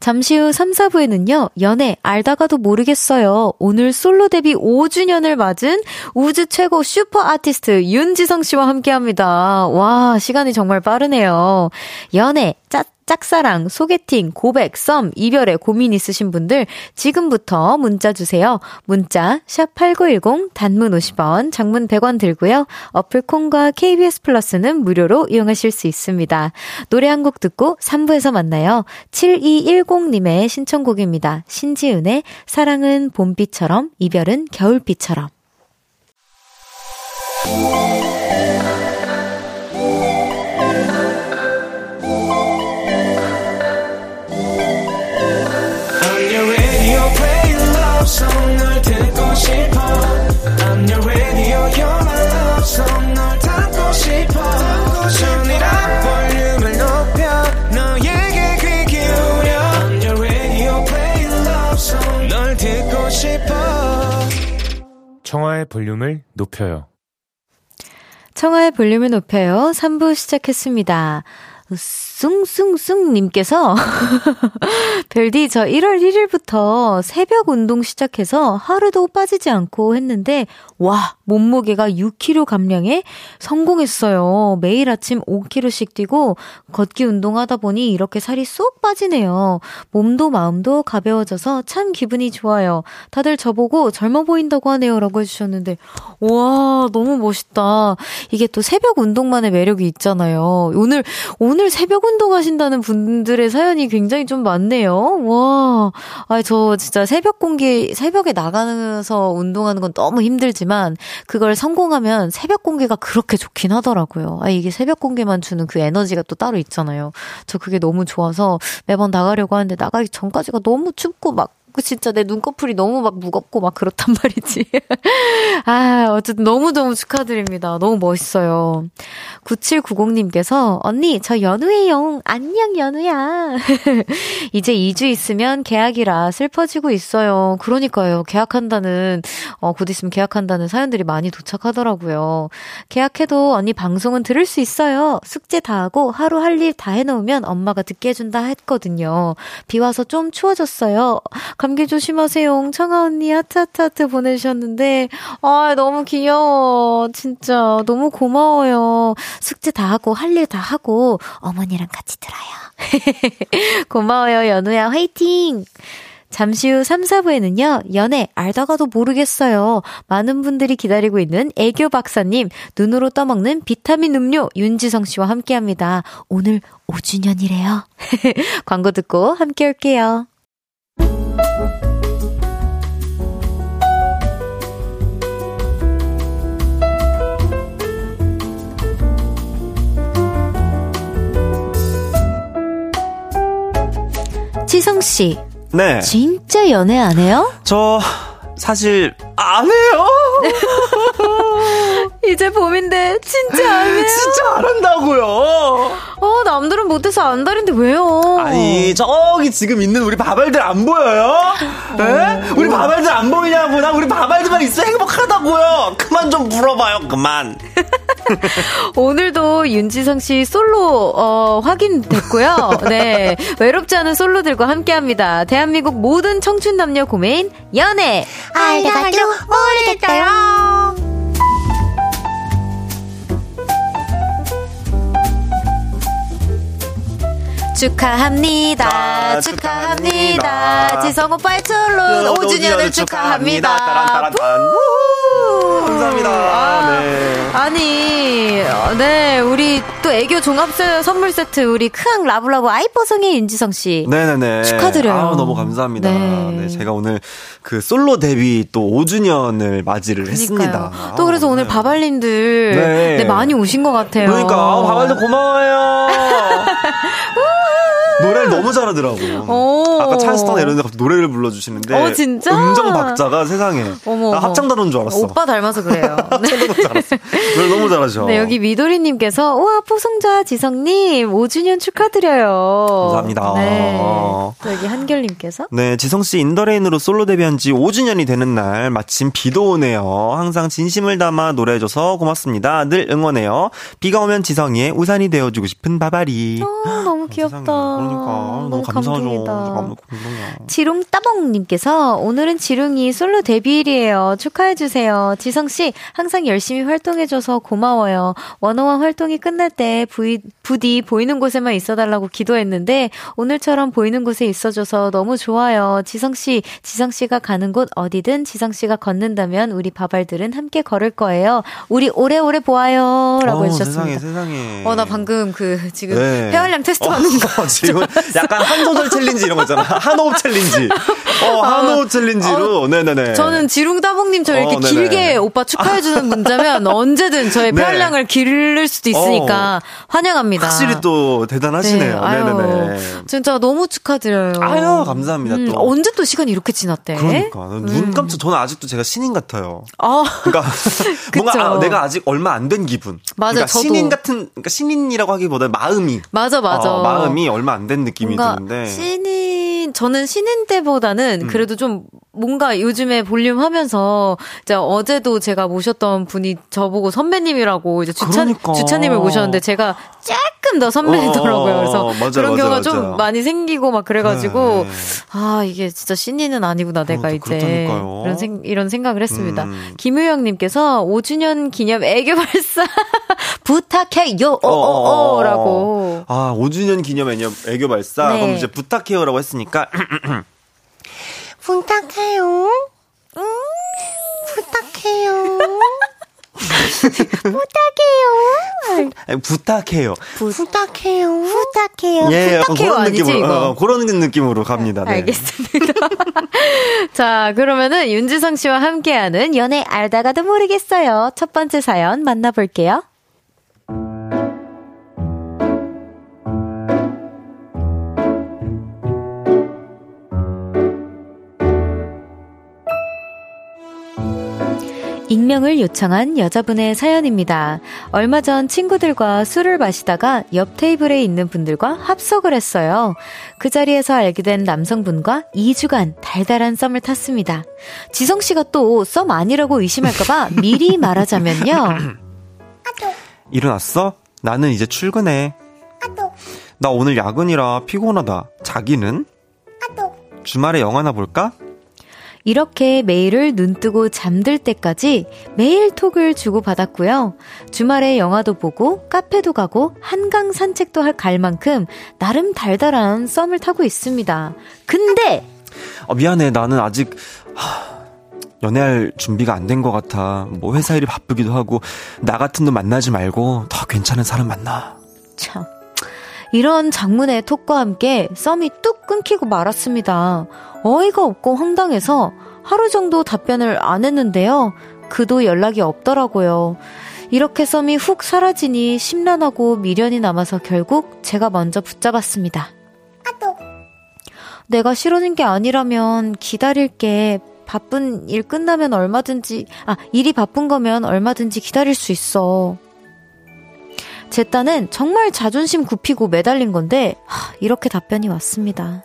잠시 후 3, 4부에는요, 연애 알다가도 모르겠어요. 오늘 솔로 데뷔 5주년을 맞은 우주 최고 슈퍼 아티스트 윤지성 씨와 함께 합니다. 와, 시간이 정말 빠르네요. 연애, 짜, 짝사랑, 소개팅, 고백, 썸, 이별에 고민 있으신 분들 지금부터 문자 주세요. 문자 샵8910 단문 50원, 장문 100원 들고요. 어플 콩과 KBS 플러스는 무료로 이용하실 수 있습니다. 노래 한 곡 듣고 3부에서 만나요. 7210님의 신청곡입니다. 신지은의 사랑은 봄비처럼 이별은 겨울비처럼. 청하의 볼륨을 높여요. 청하의 볼륨을 높여요. 3부 시작했습니다. 숭숭숭님께서 별디 저 1월 1일부터 새벽 운동 시작해서 하루도 빠지지 않고 했는데 와 몸무게가 6kg 감량에 성공했어요. 매일 아침 5kg씩 뛰고 걷기 운동하다 보니 이렇게 살이 쏙 빠지네요. 몸도 마음도 가벼워져서 참 기분이 좋아요. 다들 저보고 젊어 보인다고 하네요 라고 해주셨는데 와 너무 멋있다. 이게 또 새벽 운동만의 매력이 있잖아요. 오늘 오늘 새벽 운동하신다는 분들의 사연이 굉장히 좀 많네요. 와, 아, 저 진짜 새벽 공기, 새벽에 나가서 운동하는 건 너무 힘들지만, 그걸 성공하면 새벽 공기가 그렇게 좋긴 하더라고요. 아, 이게 새벽 공기만 주는 그 에너지가 또 따로 있잖아요. 저 그게 너무 좋아서 매번 나가려고 하는데 나가기 전까지가 너무 춥고 막 진짜 내 눈꺼풀이 너무 막 무겁고 막 그렇단 말이지. 아, 어쨌든 너무너무 축하드립니다. 너무 멋있어요. 9790님께서, 언니, 저 연우예요. 안녕, 연우야. 이제 2주 있으면 계약이라 슬퍼지고 있어요. 그러니까요. 계약한다는, 어, 곧 있으면 계약한다는 사연들이 많이 도착하더라고요. 계약해도 언니 방송은 들을 수 있어요. 숙제 다 하고 하루 할 일 다 해놓으면 엄마가 듣게 해준다 했거든요. 비 와서 좀 추워졌어요. 감기 조심하세요. 청아 언니 하트 하트 하트 보내주셨는데, 아, 너무 귀여워. 진짜 너무 고마워요. 숙제 다 하고 할 일 다 하고 어머니랑 같이 들어요. 고마워요, 연우야. 화이팅! 잠시 후 3, 4부에는요, 연애 알다가도 모르겠어요. 많은 분들이 기다리고 있는 애교 박사님, 눈으로 떠먹는 비타민 음료 윤지성 씨와 함께 합니다. 오늘 5주년이래요. 광고 듣고 함께 올게요. 지성 씨, 네. 진짜 연애 안 해요? 저 사실 안 해요. 이제 봄인데 진짜 안 해요? 진짜 안 한다고요. 어, 남들은 못해서 안달인데 왜요? 아니 저기 지금 있는 우리 바발들 안 보여요? 에? 우리 바발들 안 보이냐고 나 우리 바발들만 있어 행복하다고요. 그만 좀 물어봐요 그만. 오늘도 윤지성 씨 솔로 어, 확인됐고요. 네, 외롭지 않은 솔로들과 함께합니다. 대한민국 모든 청춘 남녀 고메인 연애. 알다가도 모르겠어요. 축하합니다. 아, 축하합니다. 축하합니다. 지성 오빠의 솔로 5주년을 축하합니다. 따란 따란 따란. 우! 감사합니다. 아, 네. 아니, 어, 네, 우리 또 애교 종합 세- 선물 세트 우리 크앙 라블라브 아이뽀성의 윤지성 씨. 네네네. 축하드려요. 아우, 너무 감사합니다. 네. 네. 제가 오늘 그 솔로 데뷔 또 5주년을 맞이를 했습니다. 그러니까요. 또 그래서 아우, 오늘 네. 바발님들 네. 네, 많이 오신 것 같아요. 그러니까 바발도 고마워요. 노래를 너무 잘하더라고요. 오. 아까 차에서 딱 내렸는데 갑자기 노래를 불러주시는데 어, 진짜? 음정 박자가 세상에 어머, 나. 합창단원 줄 알았어. 오빠 닮아서 그래요. 네. 너무 잘했어. 노래 너무 잘하셔. 네, 여기 미도리님께서, 우와, 포송자 지성님, 5주년 축하드려요. 감사합니다. 네. 또 여기 한결님께서, 네, 지성 씨 In the Rain으로 솔로 데뷔한 지 5주년이 되는 날 마침 비도 오네요. 항상 진심을 담아 노래해줘서 고맙습니다. 늘 응원해요. 비가 오면 지성이의 우산이 되어주고 싶은 밥알이. 어, 너무 귀엽다. 그러니까 너무, 너무 감사하죠. 감동이다. 감동이야. 지룽따봉님께서 오늘은 지룽이 솔로 데뷔일이에요. 축하해 주세요. 지성 씨, 항상 열심히 활동해 줘서 고마워요. 워너원 활동이 끝날 때 부이, 부디 보이는 곳에만 있어달라고 기도했는데, 오늘처럼 보이는 곳에 있어줘서 너무 좋아요. 지성 씨, 지성 씨가 가는 곳 어디든 지성 씨가 걷는다면 우리 밥알들은 함께 걸을 거예요. 우리 오래오래 보아요. 라고 어, 해주셨습니다. 세상에, 세상에. 어, 나 방금 그, 지금, 네. 폐활량 테스트 하는 거. 어, 지금 약간 한 소절 챌린지 이런 거 있잖아. 한호흡 챌린지. 어, 한호흡 챌린지로. 네네네. 저는 지룽따봉님 저 이렇게 어. 길게 오빠 축하해주는 문자면 언제든 저의 네. 폐활량을 기를 수도 있으니까 환영합니다. 확실히 또 대단하시네요. 아유, 네네네. 진짜 너무 축하드려요. 아유, 감사합니다, 음, 또. 언제 또 시간이 이렇게 지났대? 그러니까 눈 깜짝 저는 아직도 제가 신인 같아요. 아, 그러니까 뭔가. 아, 내가 아직 얼마 안 된 기분. 맞아요, 그러니까 저도. 신인 같은 그러니까 신인이라고 하기보다 마음이 맞아, 맞아. 어, 마음이 얼마 안된 느낌이 뭔가 드는데. 신인 저는 신인 때보다는 음. 그래도 좀 뭔가 요즘에 볼륨 하면서 이제 어제도 제가 모셨던 분이 저보고 선배님이라고 이제 주차 그러니까. 주차님을 모셨는데 제가 조금 더 선배더라고요. 어, 그래서 맞아요, 그런 맞아요, 경우가 좀 맞아요. 많이 생기고 막 그래가지고 네. 아 이게 진짜 신인은 아니구나 내가 어, 이제 그렇다니까요. 이런 생 이런 생각을 했습니다. 음. 김우영님께서 5주년 기념 애교 발사 부탁해요 어, 어, 어, 오오오라고. 아, 5주년 기념 애교, 애교 발사. 네. 그럼 이제 부탁해요라고 했으니까 부탁해요. 음, 부탁해요. 부탁해요. 부탁해요. 부탁해요. 부탁해요. 예, 부탁해요 그런 아니지, 느낌으로 이거? 어, 그런 느낌으로 갑니다. 네. 알겠습니다. 자, 그러면은 윤지성 씨와 함께하는 연애 알다가도 모르겠어요. 첫 번째 사연 만나볼게요. 익명을 요청한 여자분의 사연입니다. 얼마 전 친구들과 술을 마시다가 옆 테이블에 있는 분들과 합석을 했어요. 그 자리에서 알게 된 남성분과 2주간 달달한 썸을 탔습니다. 지성씨가 또 썸 아니라고 의심할까봐 미리 말하자면요. 일어났어? 나는 이제 출근해. 나 오늘 야근이라 피곤하다. 자기는? 주말에 영화나 볼까? 이렇게 매일을 눈뜨고 잠들 때까지 매일 톡을 주고받았고요. 주말에 영화도 보고 카페도 가고 한강 산책도 할갈 만큼 나름 달달한 썸을 타고 있습니다. 근데 어, 미안해. 나는 아직 하, 연애할 준비가 안 된 것 같아. 뭐 회사 일이 바쁘기도 하고 나 같은 놈 만나지 말고 더 괜찮은 사람 만나. 참 이런 장문의 톡과 함께 썸이 뚝 끊기고 말았습니다. 어이가 없고 황당해서 하루 정도 답변을 안 했는데요. 그도 연락이 없더라고요. 이렇게 썸이 훅 사라지니 심란하고 미련이 남아서 결국 제가 먼저 붙잡았습니다. 내가 싫어진 게 아니라면 기다릴게. 바쁜 일 끝나면 얼마든지, 아, 일이 바쁜 거면 얼마든지 기다릴 수 있어. 제 딴은 정말 자존심 굽히고 매달린 건데, 하, 이렇게 답변이 왔습니다.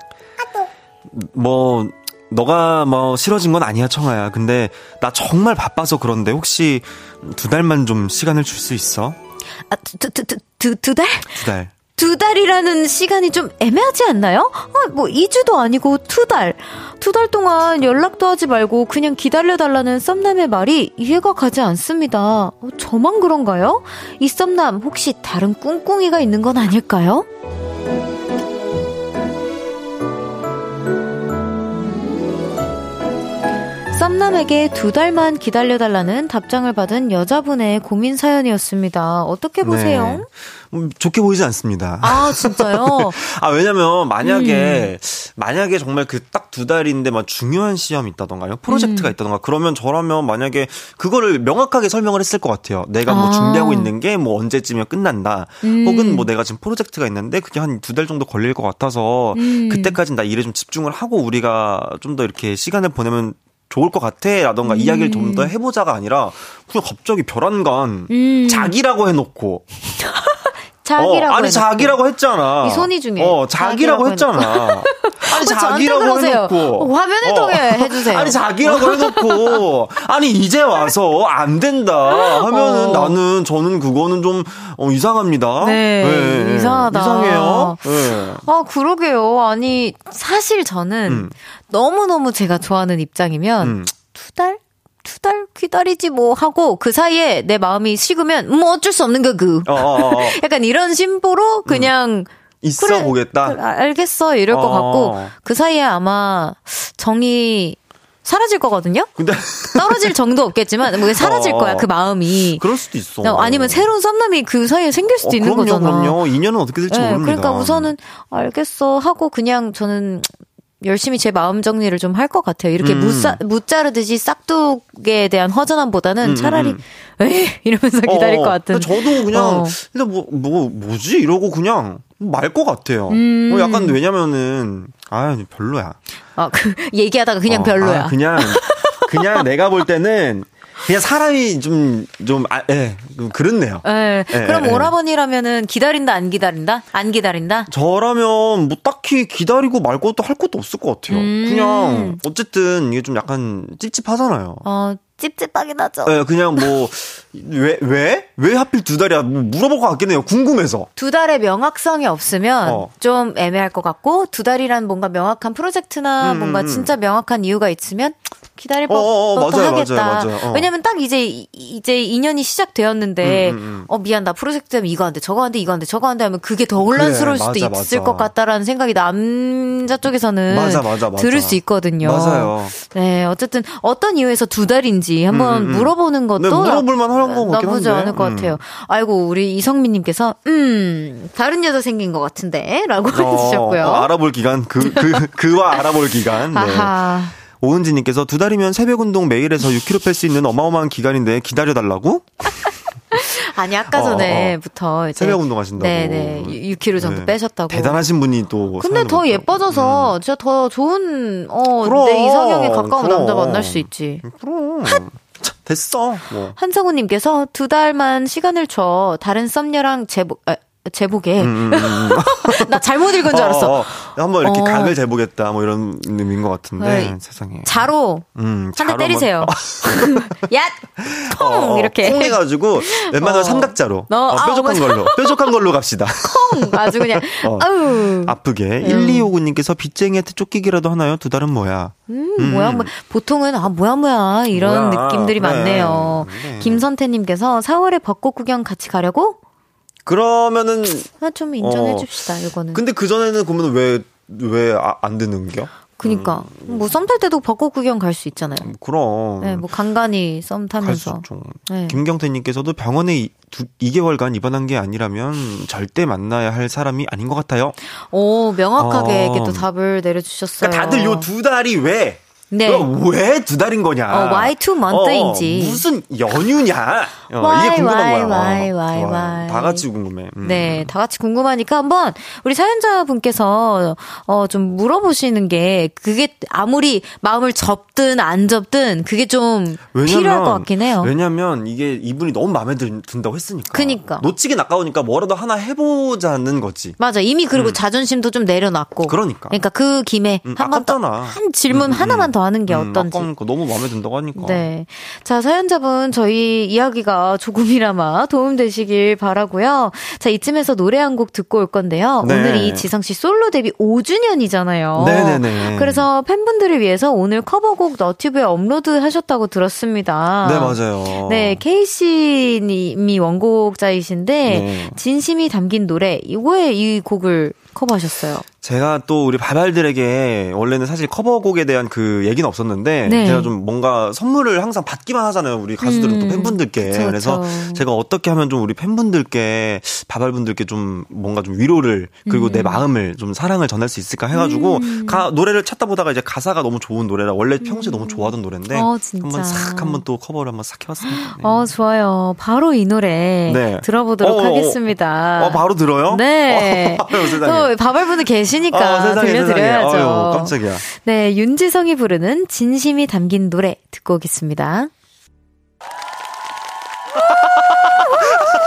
뭐 너가 뭐 싫어진 건 아니야 청아야. 근데 나 정말 바빠서 그런데 혹시 두 달만 좀 시간을 줄 수 있어? 아, 두, 두, 두, 두, 두 달? 두 달. 두 달이라는 시간이 좀 애매하지 않나요? 아, 뭐, 2주도 아니고 두 달. 두 달 동안 연락도 하지 말고 그냥 기다려달라는 썸남의 말이 이해가 가지 않습니다. 어, 저만 그런가요? 이 썸남 혹시 다른 꿍꿍이가 있는 건 아닐까요? 썸남에게 두 달만 기다려달라는 답장을 받은 여자분의 고민 사연이었습니다. 어떻게 보세요? 네. 음, 좋게 보이지 않습니다. 아, 진짜요? 아, 왜냐면, 만약에, 만약에 정말 그 딱 두 달인데, 막 중요한 시험이 있다던가요? 프로젝트가 음. 있다던가, 그러면 저라면 만약에 그거를 명확하게 설명을 했을 것 같아요. 내가 뭐 아. 준비하고 있는 게 뭐 언제쯤이면 끝난다. 음. 혹은 뭐 내가 지금 프로젝트가 있는데 그게 한 두 달 정도 걸릴 것 같아서, 음. 그때까지는 나 일에 좀 집중을 하고 우리가 좀 더 이렇게 시간을 보내면 좋을 것 같아. 라던가 이야기를 좀 더 해보자가 아니라, 그냥 갑자기 별안간, 음. 자기라고 해놓고, 자기라고 어, 아니 해놓고. 자기라고 했잖아. 이 손이 중에 어 자기라고 자기라고 했잖아. 아니 왜 저한테 자기라고? 해놓고 어, 화면을 통해 해주세요. 아니 자기라고 해놓고 아니 이제 와서 안 된다 하면은 어. 나는 저는 그거는 좀 어, 이상합니다. 네, 이상하다. 이상해요. 네. 아, 그러게요. 아니, 사실 저는 음. 너무 너무 제가 좋아하는 입장이면 음. 두 달? 두 달 기다리지 뭐 하고 그 사이에 내 마음이 식으면 뭐 어쩔 수 없는 거그. 어, 어, 어, 어. 약간 이런 심보로 그냥 있어 그래, 보겠다. 그래, 알겠어 이럴 것 어. 같고 그 사이에 아마 정이 사라질 거거든요. 근데 떨어질 정도 없겠지만 뭐 사라질 어. 거야 그 마음이. 그럴 수도 있어. 어, 아니면 새로운 썸남이 그 사이에 생길 수도 어, 있는 그럼요, 거잖아. 그럼요. 인연은 어떻게 될지 네, 모릅니다. 그러니까 우선은 알겠어 하고 그냥 저는 열심히 제 마음 정리를 좀 할 것 같아요. 이렇게 음. 무싸, 무자르듯이 싹둑에 대한 허전함보다는 음, 차라리 음. 에이 이러면서 기다릴 어, 것 같은. 저도 그냥 어. 일단 뭐, 뭐 뭐지 이러고 그냥 말 것 같아요. 음. 뭐 약간 왜냐면은 아 별로야. 아, 그 얘기하다가 그냥 어, 별로야. 아, 그냥 그냥 내가 볼 때는 그냥 사람이 좀 좀 아, 예, 좀 그렇네요. 예. 예, 그럼 예, 예. 오라버니라면은 기다린다 안 기다린다? 안 기다린다? 저라면 뭐 딱히 기다리고 말 것도 할 것도 없을 것 같아요. 음. 그냥 어쨌든 이게 좀 약간 찝찝하잖아요. 어, 찝찝하긴 하죠. 예, 그냥 뭐 왜 왜? 왜 하필 두 달이야? 뭐 물어볼 것 같긴 해요. 궁금해서. 두 달의 명확성이 없으면 어. 좀 애매할 것 같고 두 달이란 뭔가 명확한 프로젝트나 음, 뭔가 음. 진짜 명확한 이유가 있으면 기다릴 어, 어, 어, 법도 하겠다. 맞아요, 맞아요. 어. 왜냐면 딱 이제 이- 이제 인연이 시작되었는데 음, 음, 음. 어 미안 나 프로젝트 때문에 이거 안 돼, 저거 안 돼, 이거 안 돼, 저거 안 돼 하면 그게 더 혼란스러울 그래, 수도 맞아, 있을 맞아. 것 같다라는 생각이 남자 쪽에서는 맞아, 맞아, 맞아. 들을 수 있거든요. 맞아요. 네, 어쨌든 어떤 이유에서 두 달인지 한번 음, 음. 물어보는 것도 네, 물어볼 만 한 거 나쁘지 한데. 않을 것 음. 같아요. 아이고 우리 이성민님께서 음 다른 여자 생긴 것 같은데라고 해주셨고요. 어, 알아볼 기간 그 그 그, 와 알아볼 기간. 네. 오은지님께서 두 달이면 새벽 운동 매일 해서 6kg 뺄 수 있는 어마어마한 기간인데 기다려달라고? 아니 아까 어, 전에부터 이제 새벽 운동하신다고. 네네 6kg 정도 네. 빼셨다고. 대단하신 분이 또. 근데 더. 예뻐져서 진짜 더 좋은 어 그럼, 내 이상형에 가까운 그럼. 남자 만날 수 있지. 음, 그럼. 됐어. 뭐. 한성우님께서 두 달만 시간을 줘. 다른 썸녀랑 제보, 아, 제보게. 음, 음, 음. 나 잘못 읽은 줄 알았어. 어, 어. 한번 이렇게 어. 각을 재보겠다. 뭐 이런 의미인 것 같은데. 네. 세상에. 자로 음, 한 대 때리세요. 야! 콩! 어, 어, 이렇게. 콩 해가지고 웬만하면 어. 삼각자로 어, 어, 아, 뾰족한 맞아. 걸로 뾰족한 걸로 갑시다. 콩! 아주 그냥, 어. 아프게. 음. 1259님께서 빚쟁이한테 쫓기기라도 하나요? 두 달은 뭐야? 음, 뭐야, 뭐, 보통은, 아, 뭐야, 뭐야, 이런 뭐야, 느낌들이 그래. 많네요. 네. 김선태님께서 4월에 벚꽃 구경 같이 가려고? 그러면은 아, 좀 인정해 어. 줍시다, 이거는. 근데 그 전에는 그러면 왜왜 안 듣는겨? 그니까. 뭐, 썸 탈 때도 벚꽃 구경 갈 수 있잖아요. 그럼. 네, 뭐, 간간히 썸 타면서. 네. 김경태님께서도 병원에 이, 두, 2개월간 입원한 게 아니라면 절대 만나야 할 사람이 아닌 것 같아요. 오, 명확하게 어. 이렇게 또 답을 내려주셨어요. 그러니까 다들 요 두 달이 왜? 네. 왜 두 달인 거냐? 어, why two month인지. 어, 무슨 연휴냐? 어, Why, 이게 궁금한 why, 거야. why, 어, why, why. 다 같이 궁금해. 음. 네, 다 같이 궁금하니까 한번 우리 사연자분께서 어 좀 물어보시는 게 그게 아무리 마음을 접든 안 접든 그게 좀 필요할 것 같긴 해요. 왜냐면 이게 이분이 너무 마음에 들, 든다고 했으니까. 그니까. 놓치긴 아까우니까 뭐라도 하나 해보자는 거지. 맞아. 이미 그리고 자존심도 좀 내려놨고. 음. 그러니까. 그러니까 그 김에 음, 한번 더, 아깝잖아. 한 질문 음, 하나만 음. 더 하는 게 음, 어떤지. 너무 마음에 든다고 하니까. 네. 자, 사연자분, 저희 이야기가 조금이나마 도움되시길 바라고요 자, 이쯤에서 노래 한 곡 듣고 올 건데요. 네. 오늘 이 지성 씨 솔로 데뷔 5주년이잖아요. 네네네. 그래서 팬분들을 위해서 오늘 커버곡 너튜브에 업로드 하셨다고 들었습니다. 네, 맞아요. 네, 케이씨 님이 원곡자이신데, 네. 진심이 담긴 노래, 이거에 이 곡을 커버하셨어요. 제가 또 우리 바발들에게 원래는 사실 커버곡에 대한 그 얘기는 없었는데 네. 제가 좀 뭔가 선물을 항상 받기만 하잖아요. 우리 가수들은 음. 또 팬분들께. 그쵸, 그래서. 제가 어떻게 하면 좀 우리 팬분들께 바발분들께 좀 뭔가 좀 위로를 그리고 음. 내 마음을 좀 사랑을 전할 수 있을까 해 가지고 가, 노래를 찾다 보다가 이제 가사가 너무 좋은 노래라 원래 평소에 너무 좋아하던 노래인데 어. 한번 싹 한번 또 커버를 한번 싹 해봤습니다. 네. 어, 좋아요. 바로 이 노래 네. 들어보도록 어, 어, 어. 하겠습니다. 어, 바로 들어요? 네. 어, 세상에. 또 바발분들 계시니까 어, 세상에, 들려드려야죠. 세상에. 어휴, 깜짝이야. 네, 윤지성이 부르는 진심이 담긴 노래 듣고 오겠습니다.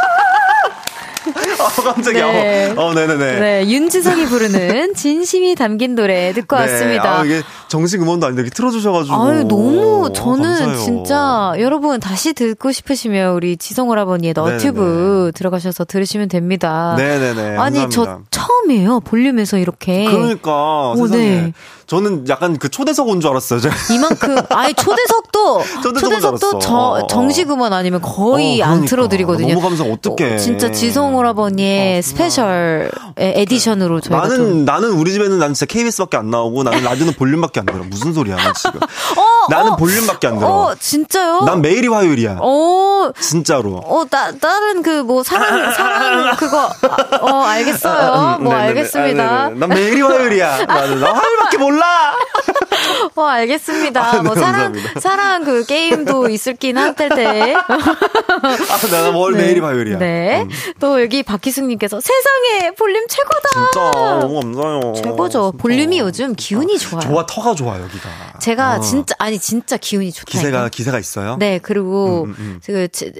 어, 깜짝이야. 네. 어, 어, 네네네. 네, 윤지성이 부르는 진심이 담긴 노래 듣고 왔습니다. 아, 이게 정식 음원도 아닌데 이렇게 틀어주셔가지고. 아유, 너무, 아, 저는 감사해요. 진짜, 여러분 다시 듣고 싶으시면 우리 지성 오라버니의 너튜브 들어가셔서 들으시면 됩니다. 네네네. 아니, 저 감사합니다. 처음이에요. 볼륨에서 이렇게. 그러니까 오, 세상에. 네. 저는 약간 그 초대석 온 줄 알았어요. 제가. 이만큼, 아니, 초대석도, 초대석도. 저, 어, 어. 정식 음원 아니면 거의 어, 안 그러니까. 틀어드리거든요. 너무 감사, 어떡해. 어, 진짜 지성오라버니의 어, 스페셜 에디션으로 저희가 또 나는 나는 우리 집에는 난 진짜 KBS밖에 안 나오고 나는 라디오는 볼륨밖에 안 들어. 무슨 소리야, 나 지금. 나는 볼륨밖에 안 들어. 어, 진짜요? 난 매일이 화요일이야. 어, 진짜로. 어, 나, 다른 그, 뭐, 사랑, 사랑, 그거, 아, 어, 알겠어요. 뭐, 네네네. 알겠습니다. 아, 네네. 난 매일이 화요일이야. 나는 나 화요일밖에 몰라. 어, 알겠습니다. 아, 네, 뭐, 사랑, 감사합니다. 사랑 그 게임도 있을긴 한때 때. 아, 나는 월 매일이 화요일이야. 네. 음. 또 여기 박희숙님께서 세상에 볼륨 최고다. 진짜 너무 감사해요. 최고죠. 진짜. 볼륨이 요즘 기운이 좋아요. 좋아 터가 좋아 여기가. 제가 어. 진짜, 아니, 진짜 기운이 좋다. 기세가 기세가 있어요. 네, 그리고, 음, 음, 음. 그, 제-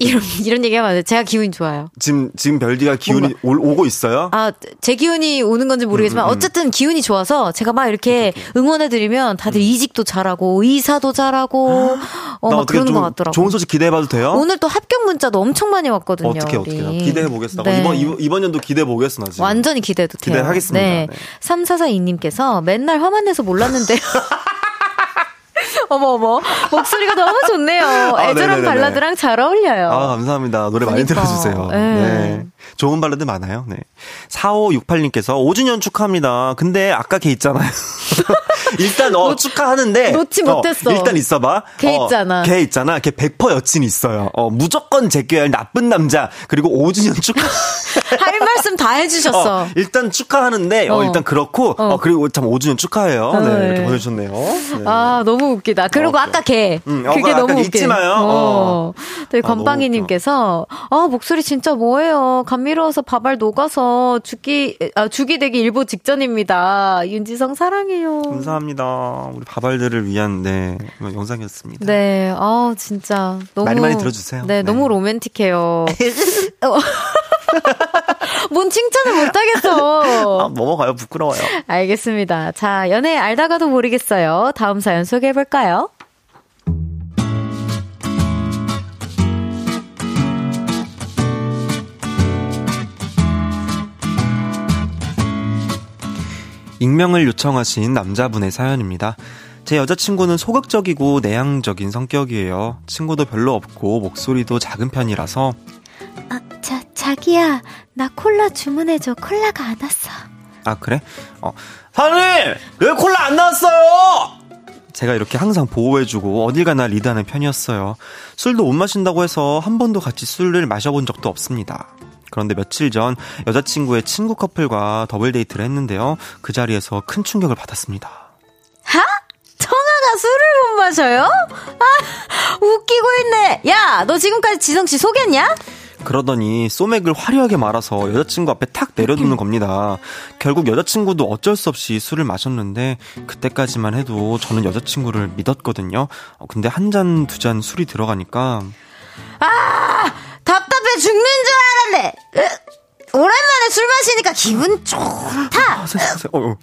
이런, 이런 얘기 하면 안 돼. 제가 기운이 좋아요. 지금 지금 별디가 기운이 올, 오고 있어요. 아, 제 기운이 오는 건지 모르겠지만 음, 음, 음. 어쨌든 기운이 좋아서 제가 막 이렇게 응원해 드리면 다들 이직도 잘하고 의사도 잘하고 어, 나막 어떻게 그러는 좀것 같더라고요. 좋은 소식 기대해봐도 돼요? 오늘 또 합격 문자도 엄청 많이 왔거든요. 어떻게 어떻게. 기대해 보겠어. 네. 이번 이번 연도 기대해 보겠어 나 지금. 완전히 기대도 돼요. 기대하겠습니다. 네. 네. 3442님께서 맨날 화만 내서 몰랐는데요. 어머, 어머. 목소리가 너무 좋네요. 애절한 네네네네. 발라드랑 잘 어울려요. 아, 감사합니다. 노래 많이 그러니까. 들어주세요. 네. 네. 좋은 발라드 많아요. 네. 4568님께서 5주년 축하합니다. 근데 아까 걔 있잖아요. 일단, 어, 축하하는데. 놓지 어, 못했어. 일단 있어봐. 걔 어, 있잖아. 걔 있잖아. 걔 100% 여친이 있어요. 어, 무조건 제껴야 할 나쁜 남자. 그리고 5주년 축하. 할 말씀 다 해주셨어. 어, 일단 축하하는데, 어, 어. 일단 그렇고, 어. 어. 그리고 참 5주년 축하해요. 네, 네. 이렇게 보내주셨네요. 네. 아, 너무 웃기다. 그리고 어, 아까 걔. 음, 어, 그게 너무 웃겨. 잊지 마요. 어. 저희 아, 건빵이님께서, 아, 목소리 진짜 뭐예요. 감미로워서 밥알 녹아서 죽기, 아, 죽이 되기 일보 직전입니다. 윤지성 사랑해요. 감사합니다. 우리 바발들을 위한 네 영상이었습니다. 네, 아 진짜 너무 많이 많이 들어주세요. 네, 네. 너무 로맨틱해요. 어. 뭔 칭찬을 못하겠어. 아, 넘어가요. 부끄러워요. 알겠습니다. 자, 연애 알다가도 모르겠어요. 다음 사연 소개해 볼까요? 익명을 요청하신 남자분의 사연입니다. 제 여자친구는 소극적이고 내향적인 성격이에요. 친구도 별로 없고 목소리도 작은 편이라서 아, 자, 자기야, 나 콜라 주문해 줘. 콜라가 안 왔어. 아 그래? 어 사장님 왜 콜라 안 나왔어요? 제가 이렇게 항상 보호해주고 어딜 가나 리드하는 편이었어요. 술도 못 마신다고 해서 한 번도 같이 술을 마셔본 적도 없습니다. 그런데 며칠 전 여자친구의 친구 커플과 더블 데이트를 했는데요. 그 자리에서 큰 충격을 받았습니다. 하? 청하가 술을 못 마셔요? 아, 웃기고 있네. 야, 너 지금까지 지성 씨 속였냐? 그러더니 소맥을 화려하게 말아서 여자친구 앞에 탁 내려두는 겁니다. 결국 여자친구도 어쩔 수 없이 술을 마셨는데 그때까지만 해도 저는 여자친구를 믿었거든요. 어, 근데 한 잔두잔 술이 들어가니까 아, 답답해 죽는 줄 알았네. 으, 오랜만에 술 마시니까 기분 좋다. 아, 세- 세- 어, 어.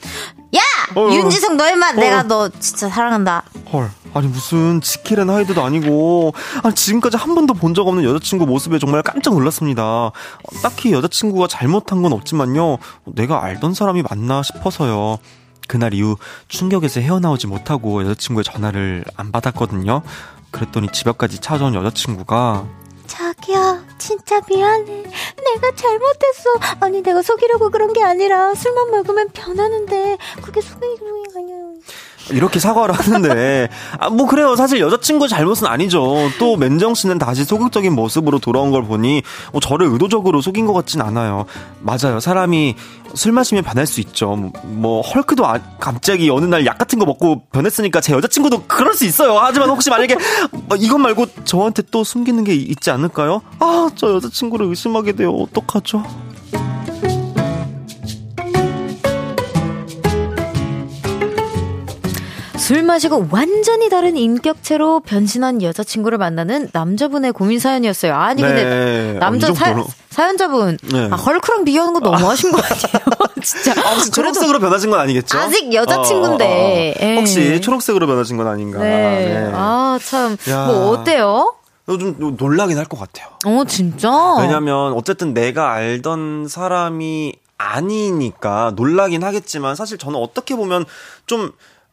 야, 어, 윤지성 너의 맛 어. 내가 너 진짜 사랑한다. 헐 아니 무슨 지킬앤 하이드도 아니고 아니 지금까지 한 번도 본 적 없는 여자친구 모습에 정말 깜짝 놀랐습니다. 어, 딱히 여자친구가 잘못한 건 없지만요. 내가 알던 사람이 맞나 싶어서요. 그날 이후 충격에서 헤어나오지 못하고 여자친구의 전화를 안 받았거든요. 그랬더니 집 앞까지 찾아온 여자친구가 자기야, 진짜 미안해. 내가 잘못했어. 아니, 내가 속이려고 그런 게 아니라 술만 먹으면 변하는데 그게 속이는 게 아니야. 이렇게 사과를 하는데. 아 뭐 그래요. 사실 여자친구 잘못은 아니죠. 또 맨정 씨는 다시 소극적인 모습으로 돌아온 걸 보니 뭐 저를 의도적으로 속인 것 같진 않아요. 맞아요. 사람이 술 마시면 변할 수 있죠. 뭐, 뭐 헐크도 아- 갑자기 어느 날 약 같은 거 먹고 변했으니까 제 여자친구도 그럴 수 있어요. 하지만 혹시 만약에 뭐 이것 말고 저한테 또 숨기는 게 있지 않을까요? 아 저 여자친구를 의심하게 돼요. 어떡하죠 술 마시고 완전히 다른 인격체로 변신한 여자친구를 만나는 남자분의 고민 사연이었어요. 아니 근데 네. 남자 아, 이 사. 사연자분 네. 아, 헐크랑 비교하는 거 너무 하신 거 아니에요? 진짜. 아, 혹시 초록색으로 변하신 건 아니겠죠? 아직 여자친구인데. 어, 어, 어. 예. 혹시 초록색으로 변하신 건 아닌가? 네. 아, 참. 야. 뭐, 어때요? 좀 놀라긴 할 것 같아요. 어, 진짜? 왜냐면 어쨌든 내가 알던 사람이 아니니까 놀라긴 하겠지만 사실 저는 어떻게 보면 좀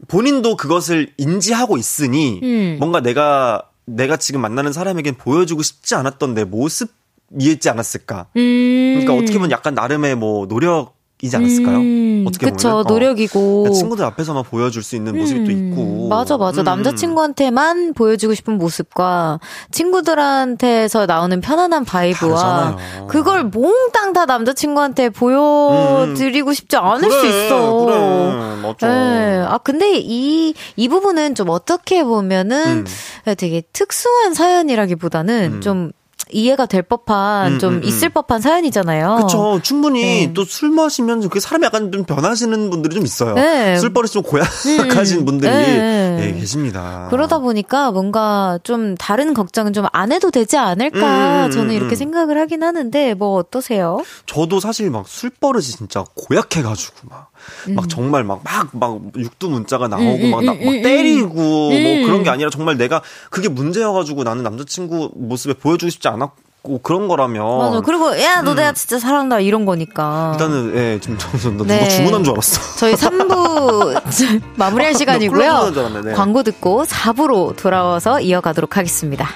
본인도 그것을 인지하고 있으니 음. 뭔가 내가 내가 지금 만나는 사람에겐 보여주고 싶지 않았던 내 모습이었지 않았을까. 음. 그러니까 어떻게 보면 약간 나름의 뭐 노력 이지 않았을까요? 음, 어떻게 그쵸, 보면 어. 노력이고. 그러니까 친구들 앞에서만 보여줄 수 있는 모습이 또 음, 있고. 맞아, 맞아. 음. 남자친구한테만 보여주고 싶은 모습과 친구들한테서 나오는 편안한 바이브와 다르잖아요. 그걸 몽땅 다 남자친구한테 보여드리고 싶지 않을 그래, 수 있어. 그래, 맞아. 네. 아, 근데 이, 이 부분은 좀 어떻게 보면은 음. 되게 특수한 사연이라기보다는 음. 좀 이해가 될 법한, 음, 좀 음, 음. 있을 법한 사연이잖아요. 그쵸. 충분히 네. 또술 마시면 그 사람이 약간 좀 변하시는 분들이 좀 있어요. 네. 술버릇이 좀 고약하신 음, 분들이 네. 예, 계십니다. 그러다 보니까 뭔가 좀 다른 걱정은 좀 안 해도 되지 않을까 음, 음, 저는 음, 이렇게 음. 생각을 하긴 하는데 뭐 어떠세요? 저도 사실 막 술버릇이 진짜 고약해가지고 막, 막 정말 막, 막, 막 육두 문자가 나오고 음, 막, 나, 음, 막 음, 때리고 뭐 음. 그런 게 아니라 정말 내가 그게 문제여가지고 나는 남자친구 모습에 보여주고 싶지 않았고 그런 거라면. 맞아. 그리고 야 너 내가 진짜 사랑한다 이런 거니까. 음. 일단은, 예, 지금 저는 나 누가 네. 주문한 줄 알았어. 저희 3부 마무리할 시간이고요. 네. 광고 듣고 4부로 돌아와서 이어가도록 하겠습니다.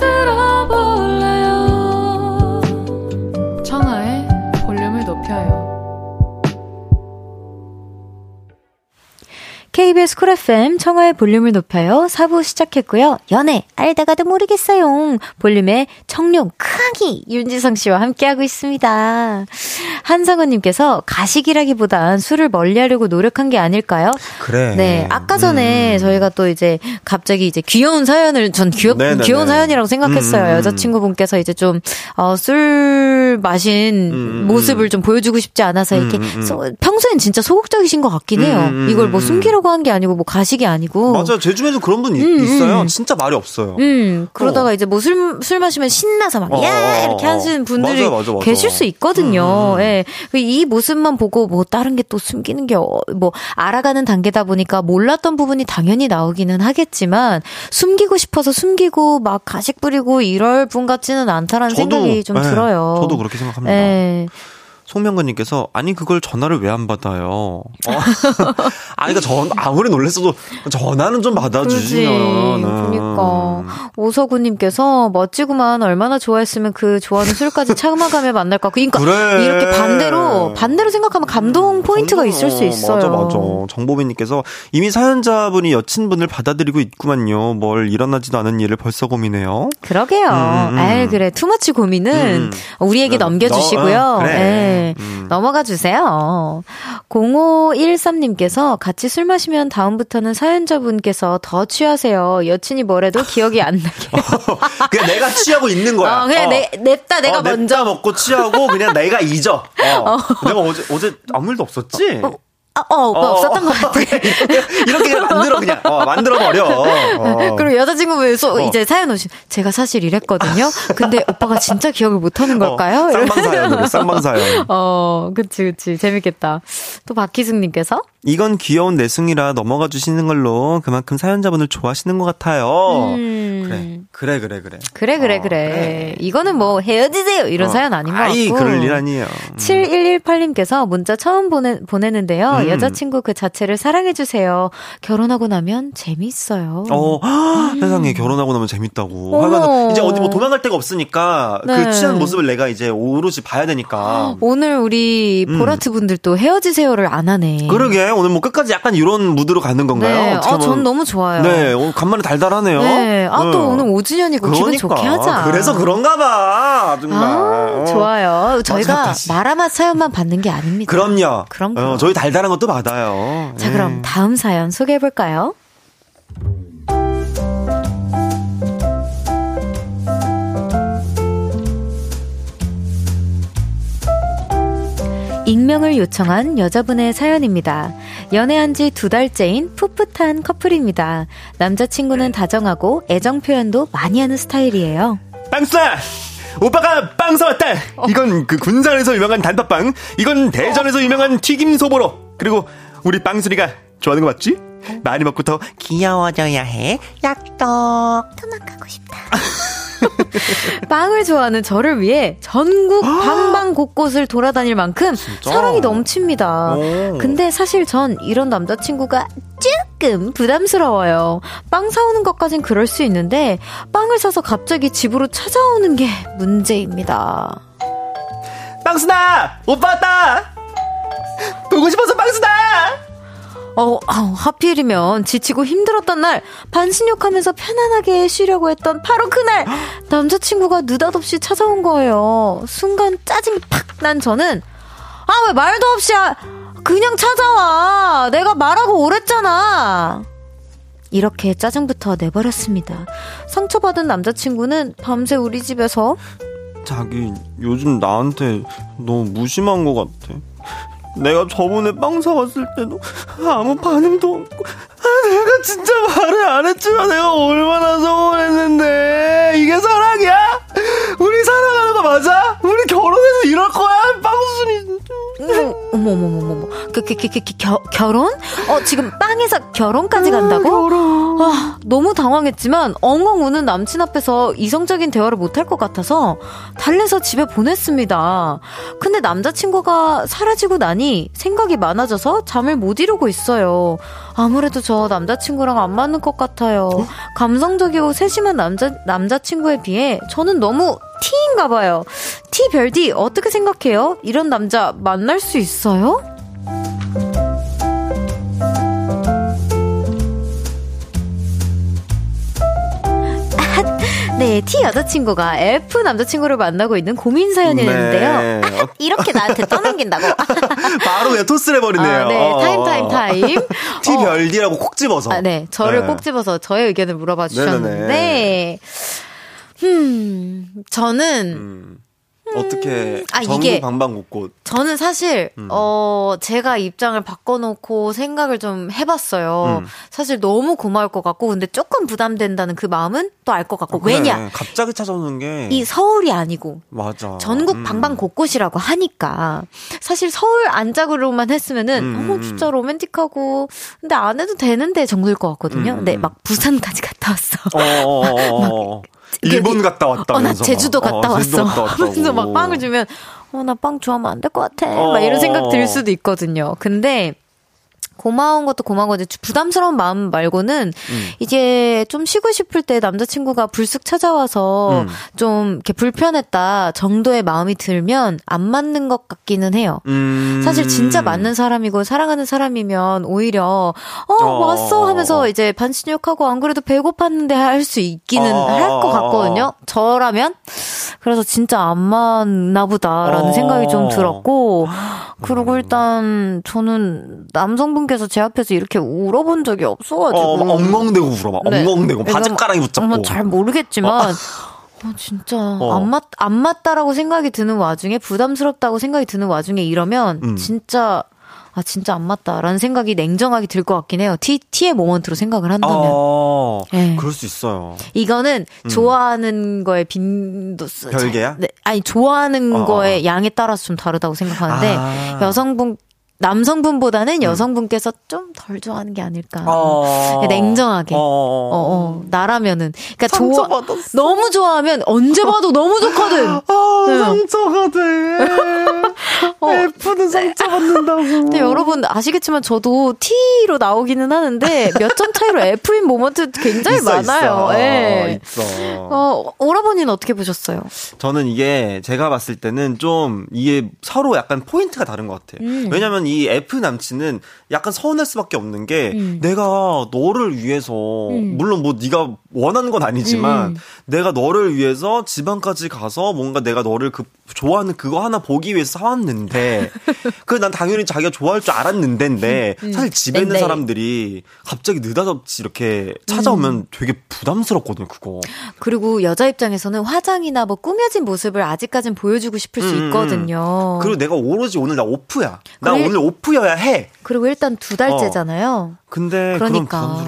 들어볼 KBS 쿨 FM 청하의 볼륨을 높여요. 4부 시작했고요. 연애 알다가도 모르겠어요. 볼륨의 청룡 크기 윤지성 씨와 함께하고 있습니다. 한상원님께서 가식이라기보단 술을 멀리하려고 노력한 게 아닐까요? 그래. 네, 아까 전에 음. 저희가 또 이제 갑자기 이제 귀여운 사연을 전 귀엽 네네네. 귀여운 사연이라고 생각했어요. 음, 음, 음. 여자친구분께서 이제 좀 어, 술 마신 음, 음, 모습을 좀 보여주고 싶지 않아서 이렇게. 소- 평소엔 진짜 소극적이신 것 같긴 해요. 이걸 뭐 음. 숨기려고 한 게 아니고 뭐 가식이 아니고. 맞아요. 제 주변에도 그런 분 이- 음, 있어요. 음. 진짜 말이 없어요. 음, 그러다가 이제 뭐 술, 술 마시면 신나서 막, 어, 야! 어, 이렇게 어. 하시는 분들이 맞아, 맞아, 맞아. 계실 수 있거든요. 음, 음. 예. 이 모습만 보고 뭐 다른 게 또 숨기는 게, 어, 뭐, 알아가는 단계다 보니까 몰랐던 부분이 당연히 나오기는 하겠지만, 숨기고 싶어서 숨기고 막 가식 부리고 이럴 분 같지는 않다라는 생각이 좀 네, 들어요. 저도 그렇게 생각합니다. 예. 송명근님께서 아니 그걸 전화를 왜 안 받아요? 어. 아니 그러니까 전 아무리 놀랬어도 전화는 좀. 받아주시면. 그러니까 오서구님께서 멋지구만 얼마나 좋아했으면 그 좋아하는 술까지 참아가며 만날까. 그러니까 그래. 이렇게 반대로 반대로 생각하면 감동 포인트가 있을 수 있어요. 맞아, 맞아. 정보빈님께서 이미 사연자분이 여친분을 받아들이고 있구만요. 뭘 일어나지도 않은 일을 벌써 고민해요. 그러게요. 음, 음. 아이 그래 투머치 고민은 음. 우리에게 너- 넘겨주시고요. 너- 어, 그래. 예. 음. 넘어가 주세요. 0513님께서 같이 술 마시면 다음부터는 사연자분께서 더 취하세요. 여친이 뭐래도 기억이 안 나게. 그냥 내가 취하고 있는 거야. 어, 그냥 어. 내, 냅다 내가 어, 먼저. 냅다 먹고 취하고 그냥 내가 잊어. 어. 내가 어제 어제 아무 일도 없었지. 아, 어, 오빠 어, 없었던 것 같아. 이렇게 만들어 그냥 어, 만들어 버려. 어. 그리고 여자친구분 소 어. 이제 사연 오신 제가 사실 이랬거든요. 근데 오빠가 진짜 기억을 못 하는 걸까요? 어. 쌍방사연, 쌍방사연. 어, 그치, 그치. 재밌겠다. 또 박희승님께서 이건 귀여운 내숭이라 넘어가 주시는 걸로 그만큼 사연자분을 좋아하시는 것 같아요. 음. 그래, 그래, 그래, 그래. 그래, 그래, 어, 그래. 이거는 뭐 헤어지세요. 이런 어. 사연 아닌 것 같고. 아이, 그럴 일 아니에요. 음. 7118님께서 문자 처음 보내, 보내는데요. 음. 여자친구 그 자체를 사랑해주세요. 결혼하고 나면 재밌어요. 어, 세상에 결혼하고 나면 재밌다고. 하면 이제 어디 뭐 도망갈 데가 없으니까 네. 그 취한 모습을 내가 이제 오롯이 봐야 되니까. 오늘 우리 음. 보라트 분들 또 헤어지세요를 안 하네. 그러게 오늘 뭐 끝까지 약간 이런 무드로 가는 건가요? 네. 어, 전 너무 좋아요. 네, 오늘 간만에 달달하네요. 네. 아, 또 어. 오늘 5주년이고 기분 좋게 하자. 그래서 그런가 봐. 정말. 아, 어. 좋아요. 저희가 마지막까지. 마라맛 사연만 받는 게 아닙니다. 그럼요. 그럼, 어. 저희 달달한 것도 받아요. 자, 예. 그럼 다음 사연 소개해 볼까요? 익명을 요청한 여자분의 사연입니다. 연애한 지 두 달째인 풋풋한 커플입니다. 남자친구는 다정하고 애정 표현도 많이 하는 스타일이에요. 빵싸! 오빠가 빵 사왔다! 이건 그 군산에서 유명한 단팥빵, 이건 대전에서 유명한 튀김 소보로, 그리고 우리 빵순이가 좋아하는 거 맞지? 많이 먹고 더 귀여워져야 해. 약떡. 토막하고 싶다. 빵을 좋아하는 저를 위해 전국 방방 곳곳을 돌아다닐 만큼 사랑이 넘칩니다. 오. 근데 사실 전 이런 남자친구가 조금 부담스러워요. 빵 사오는 것까진 그럴 수 있는데 빵을 사서 갑자기 집으로 찾아오는 게 문제입니다. 빵순아! 오빠 왔다! 보고 싶어서 빵순아! 어, 아우, 하필이면 지치고 힘들었던 날 반신욕하면서 편안하게 쉬려고 했던 바로 그날 남자친구가 느닷없이 찾아온 거예요. 순간 짜증이 팍 난 저는 아 왜 말도 없이 아, 그냥 찾아와 내가 말하고 오랬잖아. 이렇게 짜증부터 내버렸습니다. 상처받은 남자친구는 밤새 우리 집에서 자기 요즘 나한테 너무 무심한 것 같아. 내가 저번에 빵 사왔을 때도 아무 반응도 없고 아, 내가 진짜 말을 안 했지만 내가 얼마나 서운했는데 이게 사랑이야? 우리 사랑하는 거 맞아? 우리 결혼해서 이럴 거야? 빵순이 어머, 어머, 어머, 어머, 어머. 그, 게, 게, 게, 겨, 결혼? 어, 지금 빵에서 결혼까지 간다고? 아, 너무 당황했지만 엉엉 우는 남친 앞에서 이성적인 대화를 못할 것 같아서 달래서 집에 보냈습니다. 근데 남자친구가 사라지고 나니 생각이 많아져서 잠을 못 이루고 있어요. 아무래도 저 남자친구랑 안 맞는 것 같아요. 감성적이고 세심한 남자, 남자친구에 비해 저는 너무 T인가 봐요. T 별디 어떻게 생각해요? 이런 남자 만날 수 있어요? 네, T 여자친구가 F 남자친구를 만나고 있는 고민 사연이었는데요. 네. 아, 이렇게 나한테 떠넘긴다고. 바로 그냥 토스를 해버리네요. 아, 네, 어, 타임, 어, 타임, 어. 타임. T 어. 별디라고 콕 집어서. 아, 네. 저를 네. 꼭 집어서 저의 의견을 물어봐 주셨는데, 음, 저는, 음, 어떻게 아, 전국 이게- 방방곡곡 저는 사실, 음. 어, 제가 입장을 바꿔놓고 생각을 좀 해봤어요. 음. 사실 너무 고마울 것 같고, 근데 조금 부담된다는 그 마음은 또 알 것 같고, 아, 그래. 왜냐? 갑자기 찾아오는 게 이 서울이 아니고, 맞아. 전국 음. 방방 곳곳이라고 하니까 사실 서울 안짝으로만 했으면은 음, 어 음. 진짜 로맨틱하고 근데 안 해도 되는데 정도일 것 같거든요. 음, 근데 음. 막 부산까지 갔다 왔어. 어, 어, 어, 어. 이게- 일본 갔다 왔다. 어나 제주도 갔다 왔어. 하면서 막 빵을 주면 어 나 빵 좋아하면 안 될 것 같아. 어, 막 이런 생각 들 어. 수도 있거든요. 근데 고마운 것도 고마운 건데 부담스러운 마음 말고는 음. 이제 좀 쉬고 싶을 때 남자친구가 불쑥 찾아와서 음. 좀 이렇게 불편했다 정도의 마음이 들면 안 맞는 것 같기는 해요. 음. 사실 진짜 맞는 사람이고 사랑하는 사람이면 오히려 어 어. 왔어 하면서 이제 반신욕하고 안 그래도 배고팠는데 할 수 있기는 어. 할것 같거든요. 저라면 그래서 진짜 안 맞나 보다라는 어. 생각이 좀 들었고 그리고 일단 저는 남성분께서 제 앞에서 이렇게 울어본 적이 없어가지고 어, 막 엉엉대고 울어. 막 네. 엉엉대고 뭐- 붙잡고. 뭐 잘 모르겠지만 어, 진짜 안맞 안 맞다라고 생각이 드는 와중에 부담스럽다고 생각이 드는 와중에 이러면 음. 진짜 아 진짜 안 맞다라는 생각이 냉정하게 들 것 같긴 해요. T T의 모먼트로 생각을 한다면 어, 네. 그럴 수 있어요. 이거는 좋아하는 거에 빈도수 음. 별개야? 네, 아니 좋아하는 어, 어, 거의 양에 따라서 좀 다르다고 생각하는데 아. 여성분 남성분보다는 여성분께서 좀 덜 좋아하는 게 아닐까. 어. 냉정하게. 어, 어, 어, 어, 나라면은. 그니까 좋아, 상처받았어. 너무 좋아하면 언제 봐도 너무 좋거든. 아, 응. 상처가 돼. 어. F는 상처 받는다고. 근데 여러분 아시겠지만 저도 T로 나오기는 하는데 몇 점 차이로 F인 moment 굉장히 있어, 많아요. 있어. 예. 있어. 어, 오라버니는 어떻게 보셨어요? 저는 이게 제가 봤을 때는 좀 이게 서로 약간 포인트가 다른 것 같아요. 음. 왜냐면 이 F 남친은 약간 서운할 수밖에 없는 게 음. 내가 너를 위해서 음. 물론 뭐 네가 원하는 건 아니지만 음. 내가 너를 위해서 지방까지 가서 뭔가 내가 너를 그 좋아하는 그거 하나 보기 위해서 사왔는데 그 난 당연히 자기가 좋아할 줄 알았는데인데 음. 사실 집에 있는 근데. 사람들이 갑자기 느닷없이 이렇게 찾아오면 음. 되게 부담스럽거든요 그거. 그리고 여자 입장에서는 화장이나 뭐 꾸며진 모습을 아직까진 보여주고 싶을 수 음, 음. 있거든요. 그리고 내가 오로지 오늘 나 오프야. 나? 오늘 오프여야 해. 그리고 일단 두 달째잖아요. 근데 그러니까.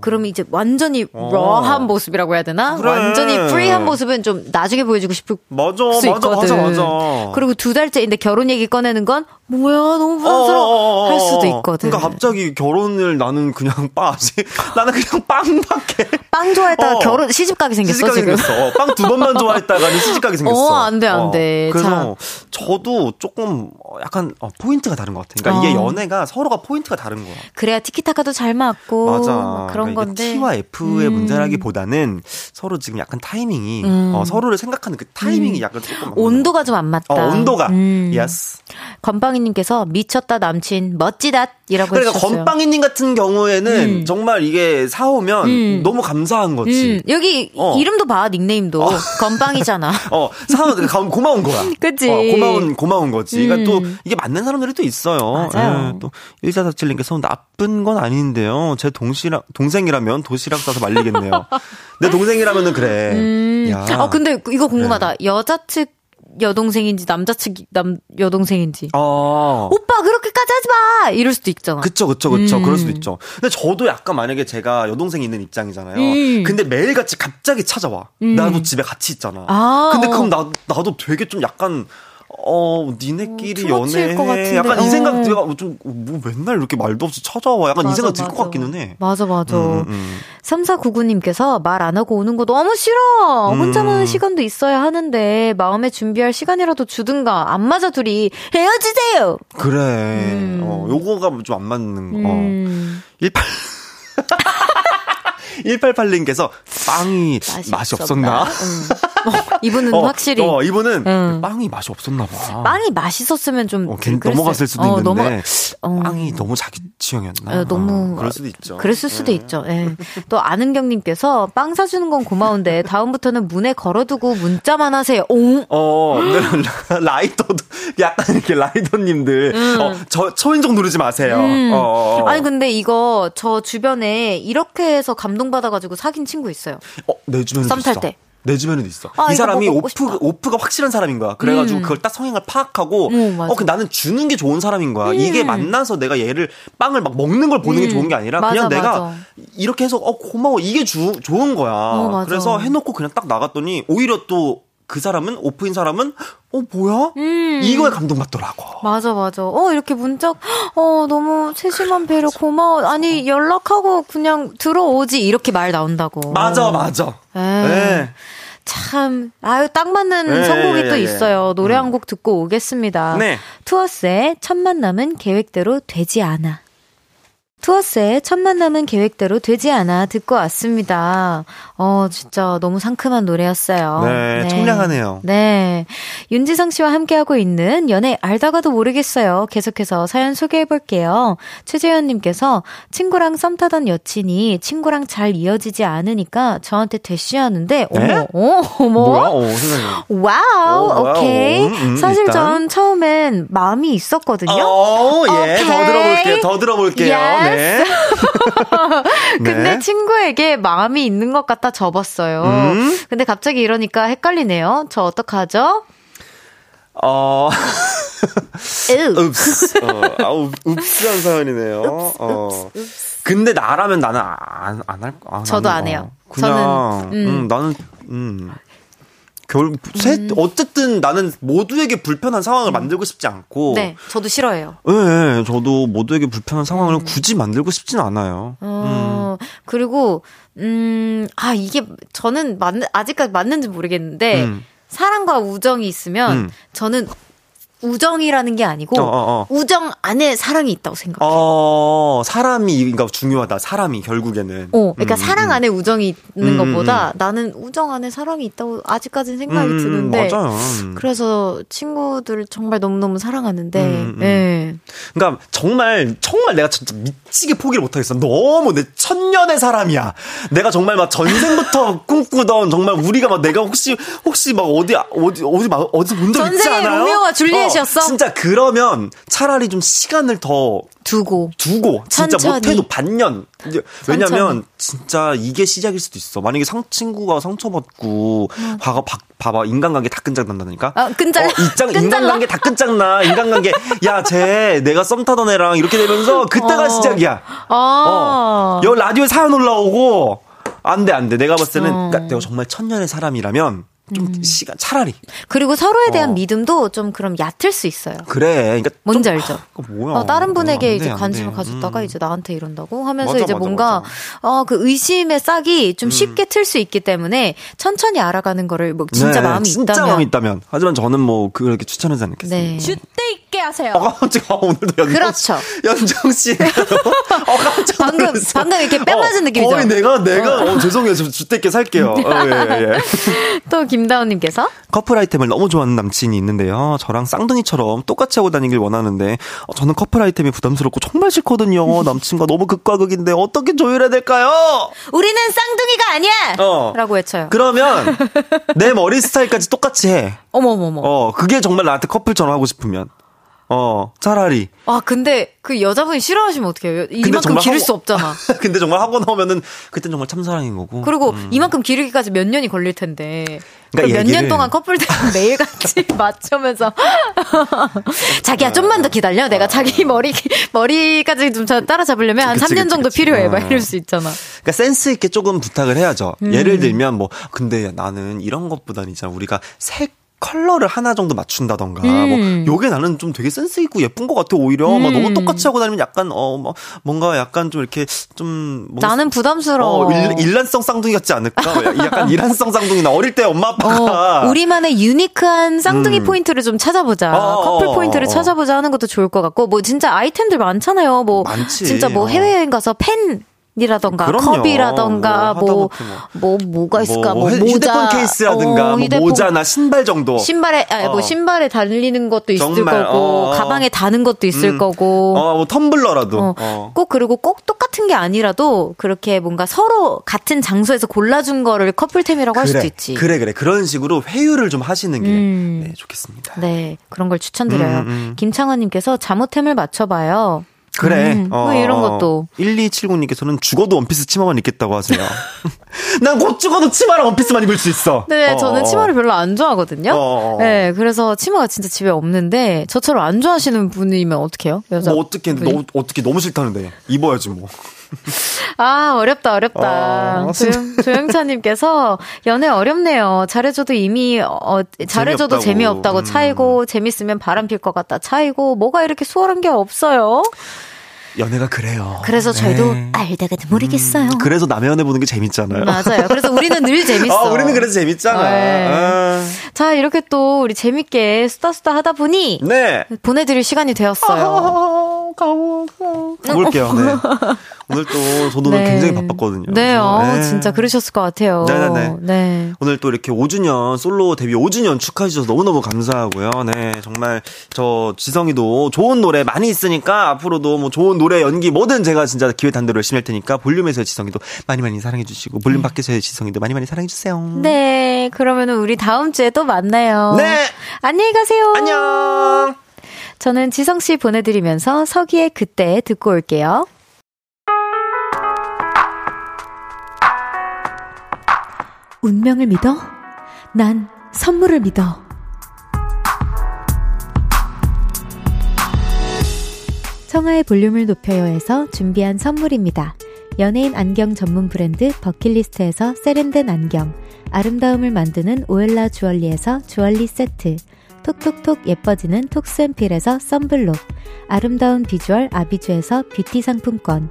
그럼 이제 완전히 어. 러한 모습이라고 해야 되나? 그래. 완전히 프리한 모습은 좀 나중에 보여주고 싶을 맞아, 수 맞아, 있거든. 맞아, 맞아. 그리고 두 달째인데 결혼 얘기 꺼내는 건 뭐야 너무 부담스러워 어, 어, 어, 할 어. 수도 있거든. 그러니까 갑자기 결혼을 나는 그냥 빠지. 나는 그냥 빵밖에. 빵 좋아했다가 어. 결혼 시집 가게 생겼어 시집 가게 지금. 생겼어. 빵두 번만 좋아했다가는 시집 가게 생겼어. 어, 안 돼, 안 돼. 그래서 저도 조금 어, 약간 어, 포인트가 다른 것 같아. 그러니까 이게 어. 연애가 서로가 포인트가 다른 거야. 그래야 티키타카도 잘 맞고 맞아. 막 그런 그러니까 건데. T와 F의 음. 문제라기보다는 서로 지금 약간 타이밍이 음. 어, 서로를 생각하는 그 타이밍이 약간 조금 온도가 좀 안 맞다. 어, 온도가. 음. Yes. 건빵이님께서 미쳤다 남친 멋지다이라고 그러니까 해주셨어요. 건빵이님 같은 경우에는 음. 정말 이게 사오면 음. 너무 감사한 거지. 음, 여기 어. 이름도 봐 닉네임도 건빵이잖아. 어, 사오면 가- 고마운 거야. 그치. 어, 고마운, 고마운 거지. 그러니까 음. 또 이게 맞는 사람들이 또 있어요. 맞아요. 예, 또 1447님께서 나쁜 건 아닌데요. 제 동시라, 동생이라면 도시락 싸서 말리겠네요. 내 동생이라면은 그래. 음. 야. 어 근데 이거 궁금하다. 여자 측 여동생인지 남자 측 남 여동생인지. 어. 오빠 그렇게까지 하지 마. 이럴 수도 있잖아. 그쵸, 그쵸, 그쵸. 음. 그럴 수도 있죠. 근데 저도 약간 만약에 제가 여동생이 있는 입장이잖아요. 음. 근데 매일 같이 갑자기 찾아와. 음. 나도 집에 같이 있잖아. 아, 근데 어. 그럼 나, 나도 되게 좀 약간, 어, 니네끼리 어, 연애해. 약간 이 어. 생각, 내가 좀, 뭐 맨날 이렇게 말도 없이 찾아와. 약간 이 맞아, 생각 들 것. 같기는 해. 맞아, 맞아. 음, 음. 3499님께서 말 안 하고 오는 거 너무 싫어! 음. 혼자만의 시간도 있어야 하는데, 마음에 준비할 시간이라도 주든가, 안 맞아 둘이 헤어지세요! 그래. 음. 어, 요거가 좀 안 맞는 거. 음. 18. 188님께서 빵이 맛이, 없었나? 응. 어, 이분은 어, 확실히. 어, 이분은 응. 빵이 맛이 없었나 봐. 빵이 맛있었으면 좀. 어, 괜히 넘어갔을 수도 어, 있는데 넘어- 어. 빵이 너무 자기 취향이었나? 어, 너무 어, 그럴 수도 있죠. 그랬을 수도 예. 있죠. 예. 또 아는경님께서 빵 사주는 건 고마운데 다음부터는 문에 걸어두고 문자만 하세요. 오. 어, 라- 라이터도 약간 이렇게 라이터님들 어, 저 초인종 누르지 마세요. 음. 아니 근데 이거 저 주변에 이렇게 해서 감동받 아가지고 사귄 친구 있어요. 어, 내 주변에도 썸탈 있어. 때. 내 주변에도 있어. 아, 이 사람이 오프 싶다. 오프가 확실한 사람인 거야. 그래가지고 음. 그걸 딱 성향을 파악하고 음. 어, 그 나는 주는 게 좋은 사람인 거야. 음. 이게 만나서 내가 얘를 빵을 막 먹는 걸 보는 게 음. 좋은 게 아니라 맞아, 그냥 내가 맞아. 이렇게 해서 어 고마워 이게 주, 좋은 거야. 어. 그래서 해놓고 그냥 딱 나갔더니 오히려 또 그 사람은 오프인 사람은 어 뭐야? 음. 이거에 감동받더라고. 맞아 맞아. 어 이렇게 문자 어 너무 세심한 배려 고마워. 아니 연락하고 그냥 들어오지 이렇게 말 나온다고. 맞아 맞아. 에이. 네. 참, 아유, 딱 맞는 예, 선곡이 예, 또 예. 있어요. 노래 한 곡 듣고 오겠습니다. 네. 투어스의 첫 만남은 계획대로 되지 않아. 투어스의 첫 만남은 계획대로 되지 않아 듣고 왔습니다. 어, 진짜 너무 상큼한 노래였어요. 네, 청량하네요. 네. 윤지성 씨와 함께하고 있는 연애 알다가도 모르겠어요. 계속해서 사연 소개해볼게요. 최재현님께서 친구랑 썸 타던 여친이 친구랑 잘 이어지지 않으니까 저한테 대쉬하는데, 어머, 네? 어, 어머. 뭐야? 어. wow, 어, wow. 오케이. 음, 음, 사실 일단. 전 처음엔 마음이 있었거든요. 어, 예. 더 오케이. 들어볼게요. 더 들어볼게요. Yes. 네. 근데 네. 친구에게 마음이 있는 것 같다 접었어요. 음. 근데 갑자기 이러니까 헷갈리네요. 저 어떡하죠? 어, 으. 읍스. 어, 아우, 읍스한 사연이네요. 어. 근데 나라면 나는 안, 안 할, 안 저도 하는 안 거. 해요. 그냥, 저는, 음. 음, 나는, 음. 결, 셋, 어쨌든 나는 모두에게 불편한 상황을 만들고 싶지 않고. 네, 저도 싫어해요. 예, 예, 저도 모두에게 불편한 상황을 굳이 만들고 싶진 않아요. 어, 그리고, 음, 아, 이게, 저는 맞, 아직까지 맞는지 모르겠는데, 음. 사랑과 우정이 있으면, 음. 저는 우정이라는 게 아니고, 어, 어, 어. 우정 안에 사랑이 있다고 생각해요. 어, 사람이, 그러니까 중요하다. 사람이 결국에는. 어, 그러니까 음, 사랑 음. 안에 우정이 있는 음, 것보다 나는 우정 안에 사랑이 있다고 아직까지는 생각이 음, 드는데. 맞아요. 음. 그래서 친구들을 정말 너무너무 사랑하는데, 음, 음. 예. 그러니까 정말 정말 내가 진짜 미치게 포기를 못 하겠어. 너무 내 천년의 사람이야. 내가 정말 막 전생부터 꿈꾸던 정말 우리가 막 내가 혹시 혹시 막 어디 어디 어디 막 어디 본적 있지 전생에 않아요? 로미오와 줄리엣 이었어? 어, 진짜 그러면 차라리 좀 시간을 더 두고. 두고 진짜 천천히. 못해도 반년. 왜냐면. 진짜 이게 시작일 수도 있어. 만약에 상 친구가 상처받고 봐봐 봐- 봐봐 인간관계 다 끈적난다니까. 아, 끈잘- 어, 끈잘나? 인간관계 다 끝장나. 인간관계 야 쟤 내가 썸 타던 애랑 이렇게 되면서 그때가 어. 시작이야. 아. 어. 여 라디오에 사연 올라오고 안돼 안 돼. 내가 봤을 때는 어. 그러니까 내가 정말 천년의 사람이라면 좀 음. 시간 차라리 그리고 서로에 대한 어. 믿음도 좀 그럼 얕을 수 있어요. 그래. 그러니까 뭔지 좀, 알죠? 아, 뭐야? 어, 다른 분에게 안 이제 돼, 안 관심을 돼. 가졌다가 음. 이제 나한테 이런다고 하면서 맞아, 이제 맞아, 뭔가 맞아. 어 그 의심의 싹이 좀 쉽게 틀 수 있기 때문에 천천히 알아가는 거를 뭐 진짜 네, 마음이 진짜 있다면 마음이 있다면. 하지만 저는 뭐 그렇게 추천하지 않겠습니다. 네. 줏대 있게 하세요. 어, 깜짝아, 오늘도 연정 그렇죠. 연정 씨. 어, 깜짝 방금-. 방금 이렇게 뺨 맞은 느낌이죠? 거의 내가, 내가, 어, 죄송해요. 저 주택게 살게요. 어, 예, 예. 또 김다운님께서 커플 아이템을 너무 좋아하는 남친이 있는데요. 저랑 쌍둥이처럼 똑같이 하고 다니길 원하는데, 어, 저는 커플 아이템이 부담스럽고 정말 싫거든요. 남친과 너무 극과 극인데, 어떻게 조율해야 될까요? 우리는 쌍둥이가 아니야! 어. 라고 외쳐요. 그러면, 내 머리 스타일까지 똑같이 해. 어머머머. 어, 그게 정말 나한테 커플처럼 하고 싶으면. 어, 차라리. 아, 근데 그 여자분이 싫어하시면 어떡해요? 이만큼 기를 하고- 수 없잖아. 근데 정말 하고 나오면은, 그땐 정말 참사랑인 거고. 그리고 음. 이만큼 기르기까지 몇 년이 걸릴 텐데. 그러니까 몇 년 동안 커플들 매일같이 맞추면서. 자기야, 좀만 더 기다려. 내가 자기 머리, 머리까지 좀 자- 따라잡으려면 한 그치, 3년 그치, 정도 그치. 필요해. 막 어. 이럴 수 있잖아. 그러니까 센스 있게 조금 부탁을 해야죠. 음. 예를 들면 뭐 근데 나는 이런 것보다는 있잖아 우리가 색 컬러를 하나 정도 맞춘다던가 음. 뭐 요게 나는 좀 되게 센스 있고 예쁜 것 같아 오히려 막 음. 너무 똑같이 하고 다니면 약간 어 뭐 뭔가 약간 좀 이렇게 좀 뭔가 나는 부담스러워. 어, 일, 일란성 쌍둥이 같지 않을까? 약간 일란성 쌍둥이나 어릴 때 엄마 아빠가 어, 우리만의 unique한 쌍둥이 음. 포인트를 좀 찾아보자. 어, 커플 어, 포인트를 어. 찾아보자 하는 것도 좋을 것 같고, 뭐 진짜 아이템들 많잖아요. 뭐 많지. 진짜 뭐 어. 해외여행 가서 펜. 이라던가. 컵이라던가 뭐뭐 하다못해 뭐 뭐 가 있을까 뭐, 헤- 모자 휴대폰 케이스라든가 어, 뭐 휴대폰 모자나 신발 정도 신발에 아니, 뭐 어. 신발에 달리는 것도 있을 정말, 거고 어, 어. 가방에 다는 것도 있을 음. 거고 어, 뭐 텀블러라도 어, 어. 꼭 그리고 꼭 똑같은 게 아니라도 그렇게 뭔가 서로 같은 장소에서 골라준 거를 커플템이라고 할 그래, 수도 있지. 그래 그래 그런 식으로 회유를 좀 하시는 게 음. 네, 좋겠습니다. 네, 그런 걸 추천드려요. 음, 음. 김창원님께서 잠옷템을 맞춰봐요. 그래. 음, 뭐 이런 것도. 1279님께서는 죽어도 원피스 치마만 입겠다고 하세요. 난 곧 죽어도 치마랑 원피스만 입을 수 있어. 네, 어, 저는 어. 치마를 별로 안 좋아하거든요. 어, 어. 네, 그래서 치마가 진짜 집에 없는데 저처럼 안 좋아하시는 분이면 어떡해요? 여자. 뭐 어떻게 분이? 너 어떻게 너무 싫다는데 입어야지 뭐. 아, 어렵다, 어렵다. 어, 조영, 조영차님께서 연애 어렵네요. 잘해줘도 이미, 어, 잘해줘도 재미없다고. 재미없다고 음. 차이고, 재밌으면 바람 필 것 같다 차이고, 뭐가 이렇게 수월한 게 없어요? 연애가 그래요. 그래서 저희도 네. 알다가도 모르겠어요. 그래서 남의 연애 보는 게 재밌잖아요. 맞아요. 그래서 우리는 늘 재밌어. 아, 우리는 그래서 재밌잖아. 네. 아. 자, 이렇게 또 우리 재밌게 수다수다 하다 보니 네. 보내드릴 시간이 되었어요. 가볼게요. 네. 오늘 또 저도 오늘 굉장히 바빴거든요. 네, 어, 네. 진짜 그러셨을 것 같아요. 네네네. 네. 오늘 또 이렇게 5주년 솔로 데뷔 5주년 축하해 주셔서 너무너무 감사하고요. 네, 정말 저 지성이도 좋은 노래 많이 있으니까 앞으로도 뭐 좋은 노래 연기 뭐든 제가 진짜 기회 단대로 열심히 할 테니까 볼륨에서의 지성이도 많이 많이 사랑해 주시고 볼륨 밖에서의 지성이도 많이 많이 사랑해 주세요. 네, 그러면은 우리 다음 주에 또 만나요. 네. 안녕히 가세요. 안녕. 저는 지성 씨 보내드리면서 서기의 그때 듣고 올게요. 운명을 믿어? 난 선물을 믿어. 청하의 볼륨을 높여요에서 준비한 선물입니다. 연예인 안경 전문 브랜드 버킷리스트에서 세련된 안경, 아름다움을 만드는 오엘라 주얼리에서 주얼리 세트, 톡톡톡 예뻐지는 톡스앤필에서 썬블록, 아름다운 비주얼 아비주에서 뷰티 상품권,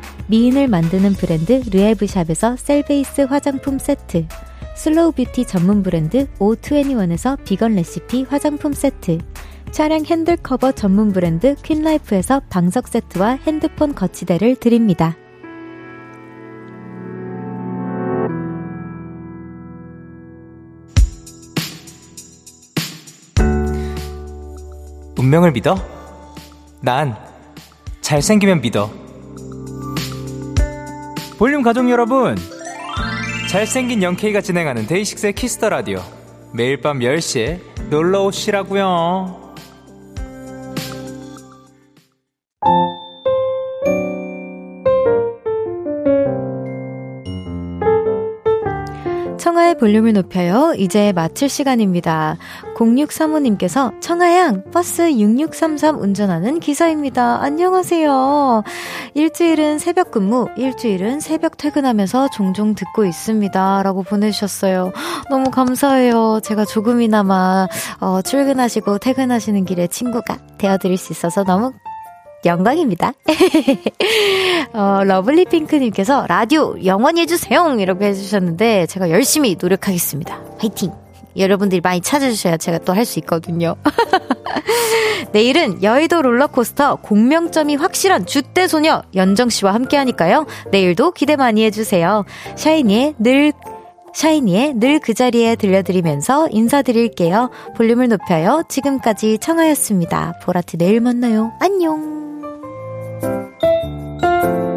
미인을 만드는 브랜드 르에브샵에서 셀베이스 화장품 세트, slow beauty 전문 브랜드 O21에서 비건 레시피 화장품 세트, 차량 핸들 커버 전문 브랜드 퀸라이프에서 방석 세트와 핸드폰 거치대를 드립니다. 운명을 믿어? 난 잘생기면 믿어. 볼륨 가족 여러분, 잘생긴 영케이가 진행하는 데이식스의 키스 더 라디오. 매일 밤 10시에 놀러 오시라고요. 청하의 볼륨을 높여요. 이제 마칠 시간입니다. 0635님께서 청하양 버스 6633 운전하는 기사입니다. 안녕하세요. 일주일은 새벽 근무, 일주일은 새벽 퇴근하면서 종종 듣고 있습니다. 라고 보내주셨어요. 너무 감사해요. 제가 조금이나마 어, 출근하시고 퇴근하시는 길에 친구가 되어드릴 수 있어서 너무 영광입니다. 어, 러블리 핑크님께서 라디오 영원히 해주세요! 이렇게 해주셨는데, 제가 열심히 노력하겠습니다. 화이팅! 여러분들이 많이 찾아주셔야 제가 또 할 수 있거든요. 내일은 여의도 롤러코스터 공명점이 확실한 우주소녀 연정씨와 함께 하니까요. 내일도 기대 많이 해주세요. 샤이니의 늘 샤이니의 늘 그 자리에 들려드리면서 인사드릴게요. 볼륨을 높여요. 지금까지 청하였습니다. 보라트 내일 만나요. 안녕. Thank you.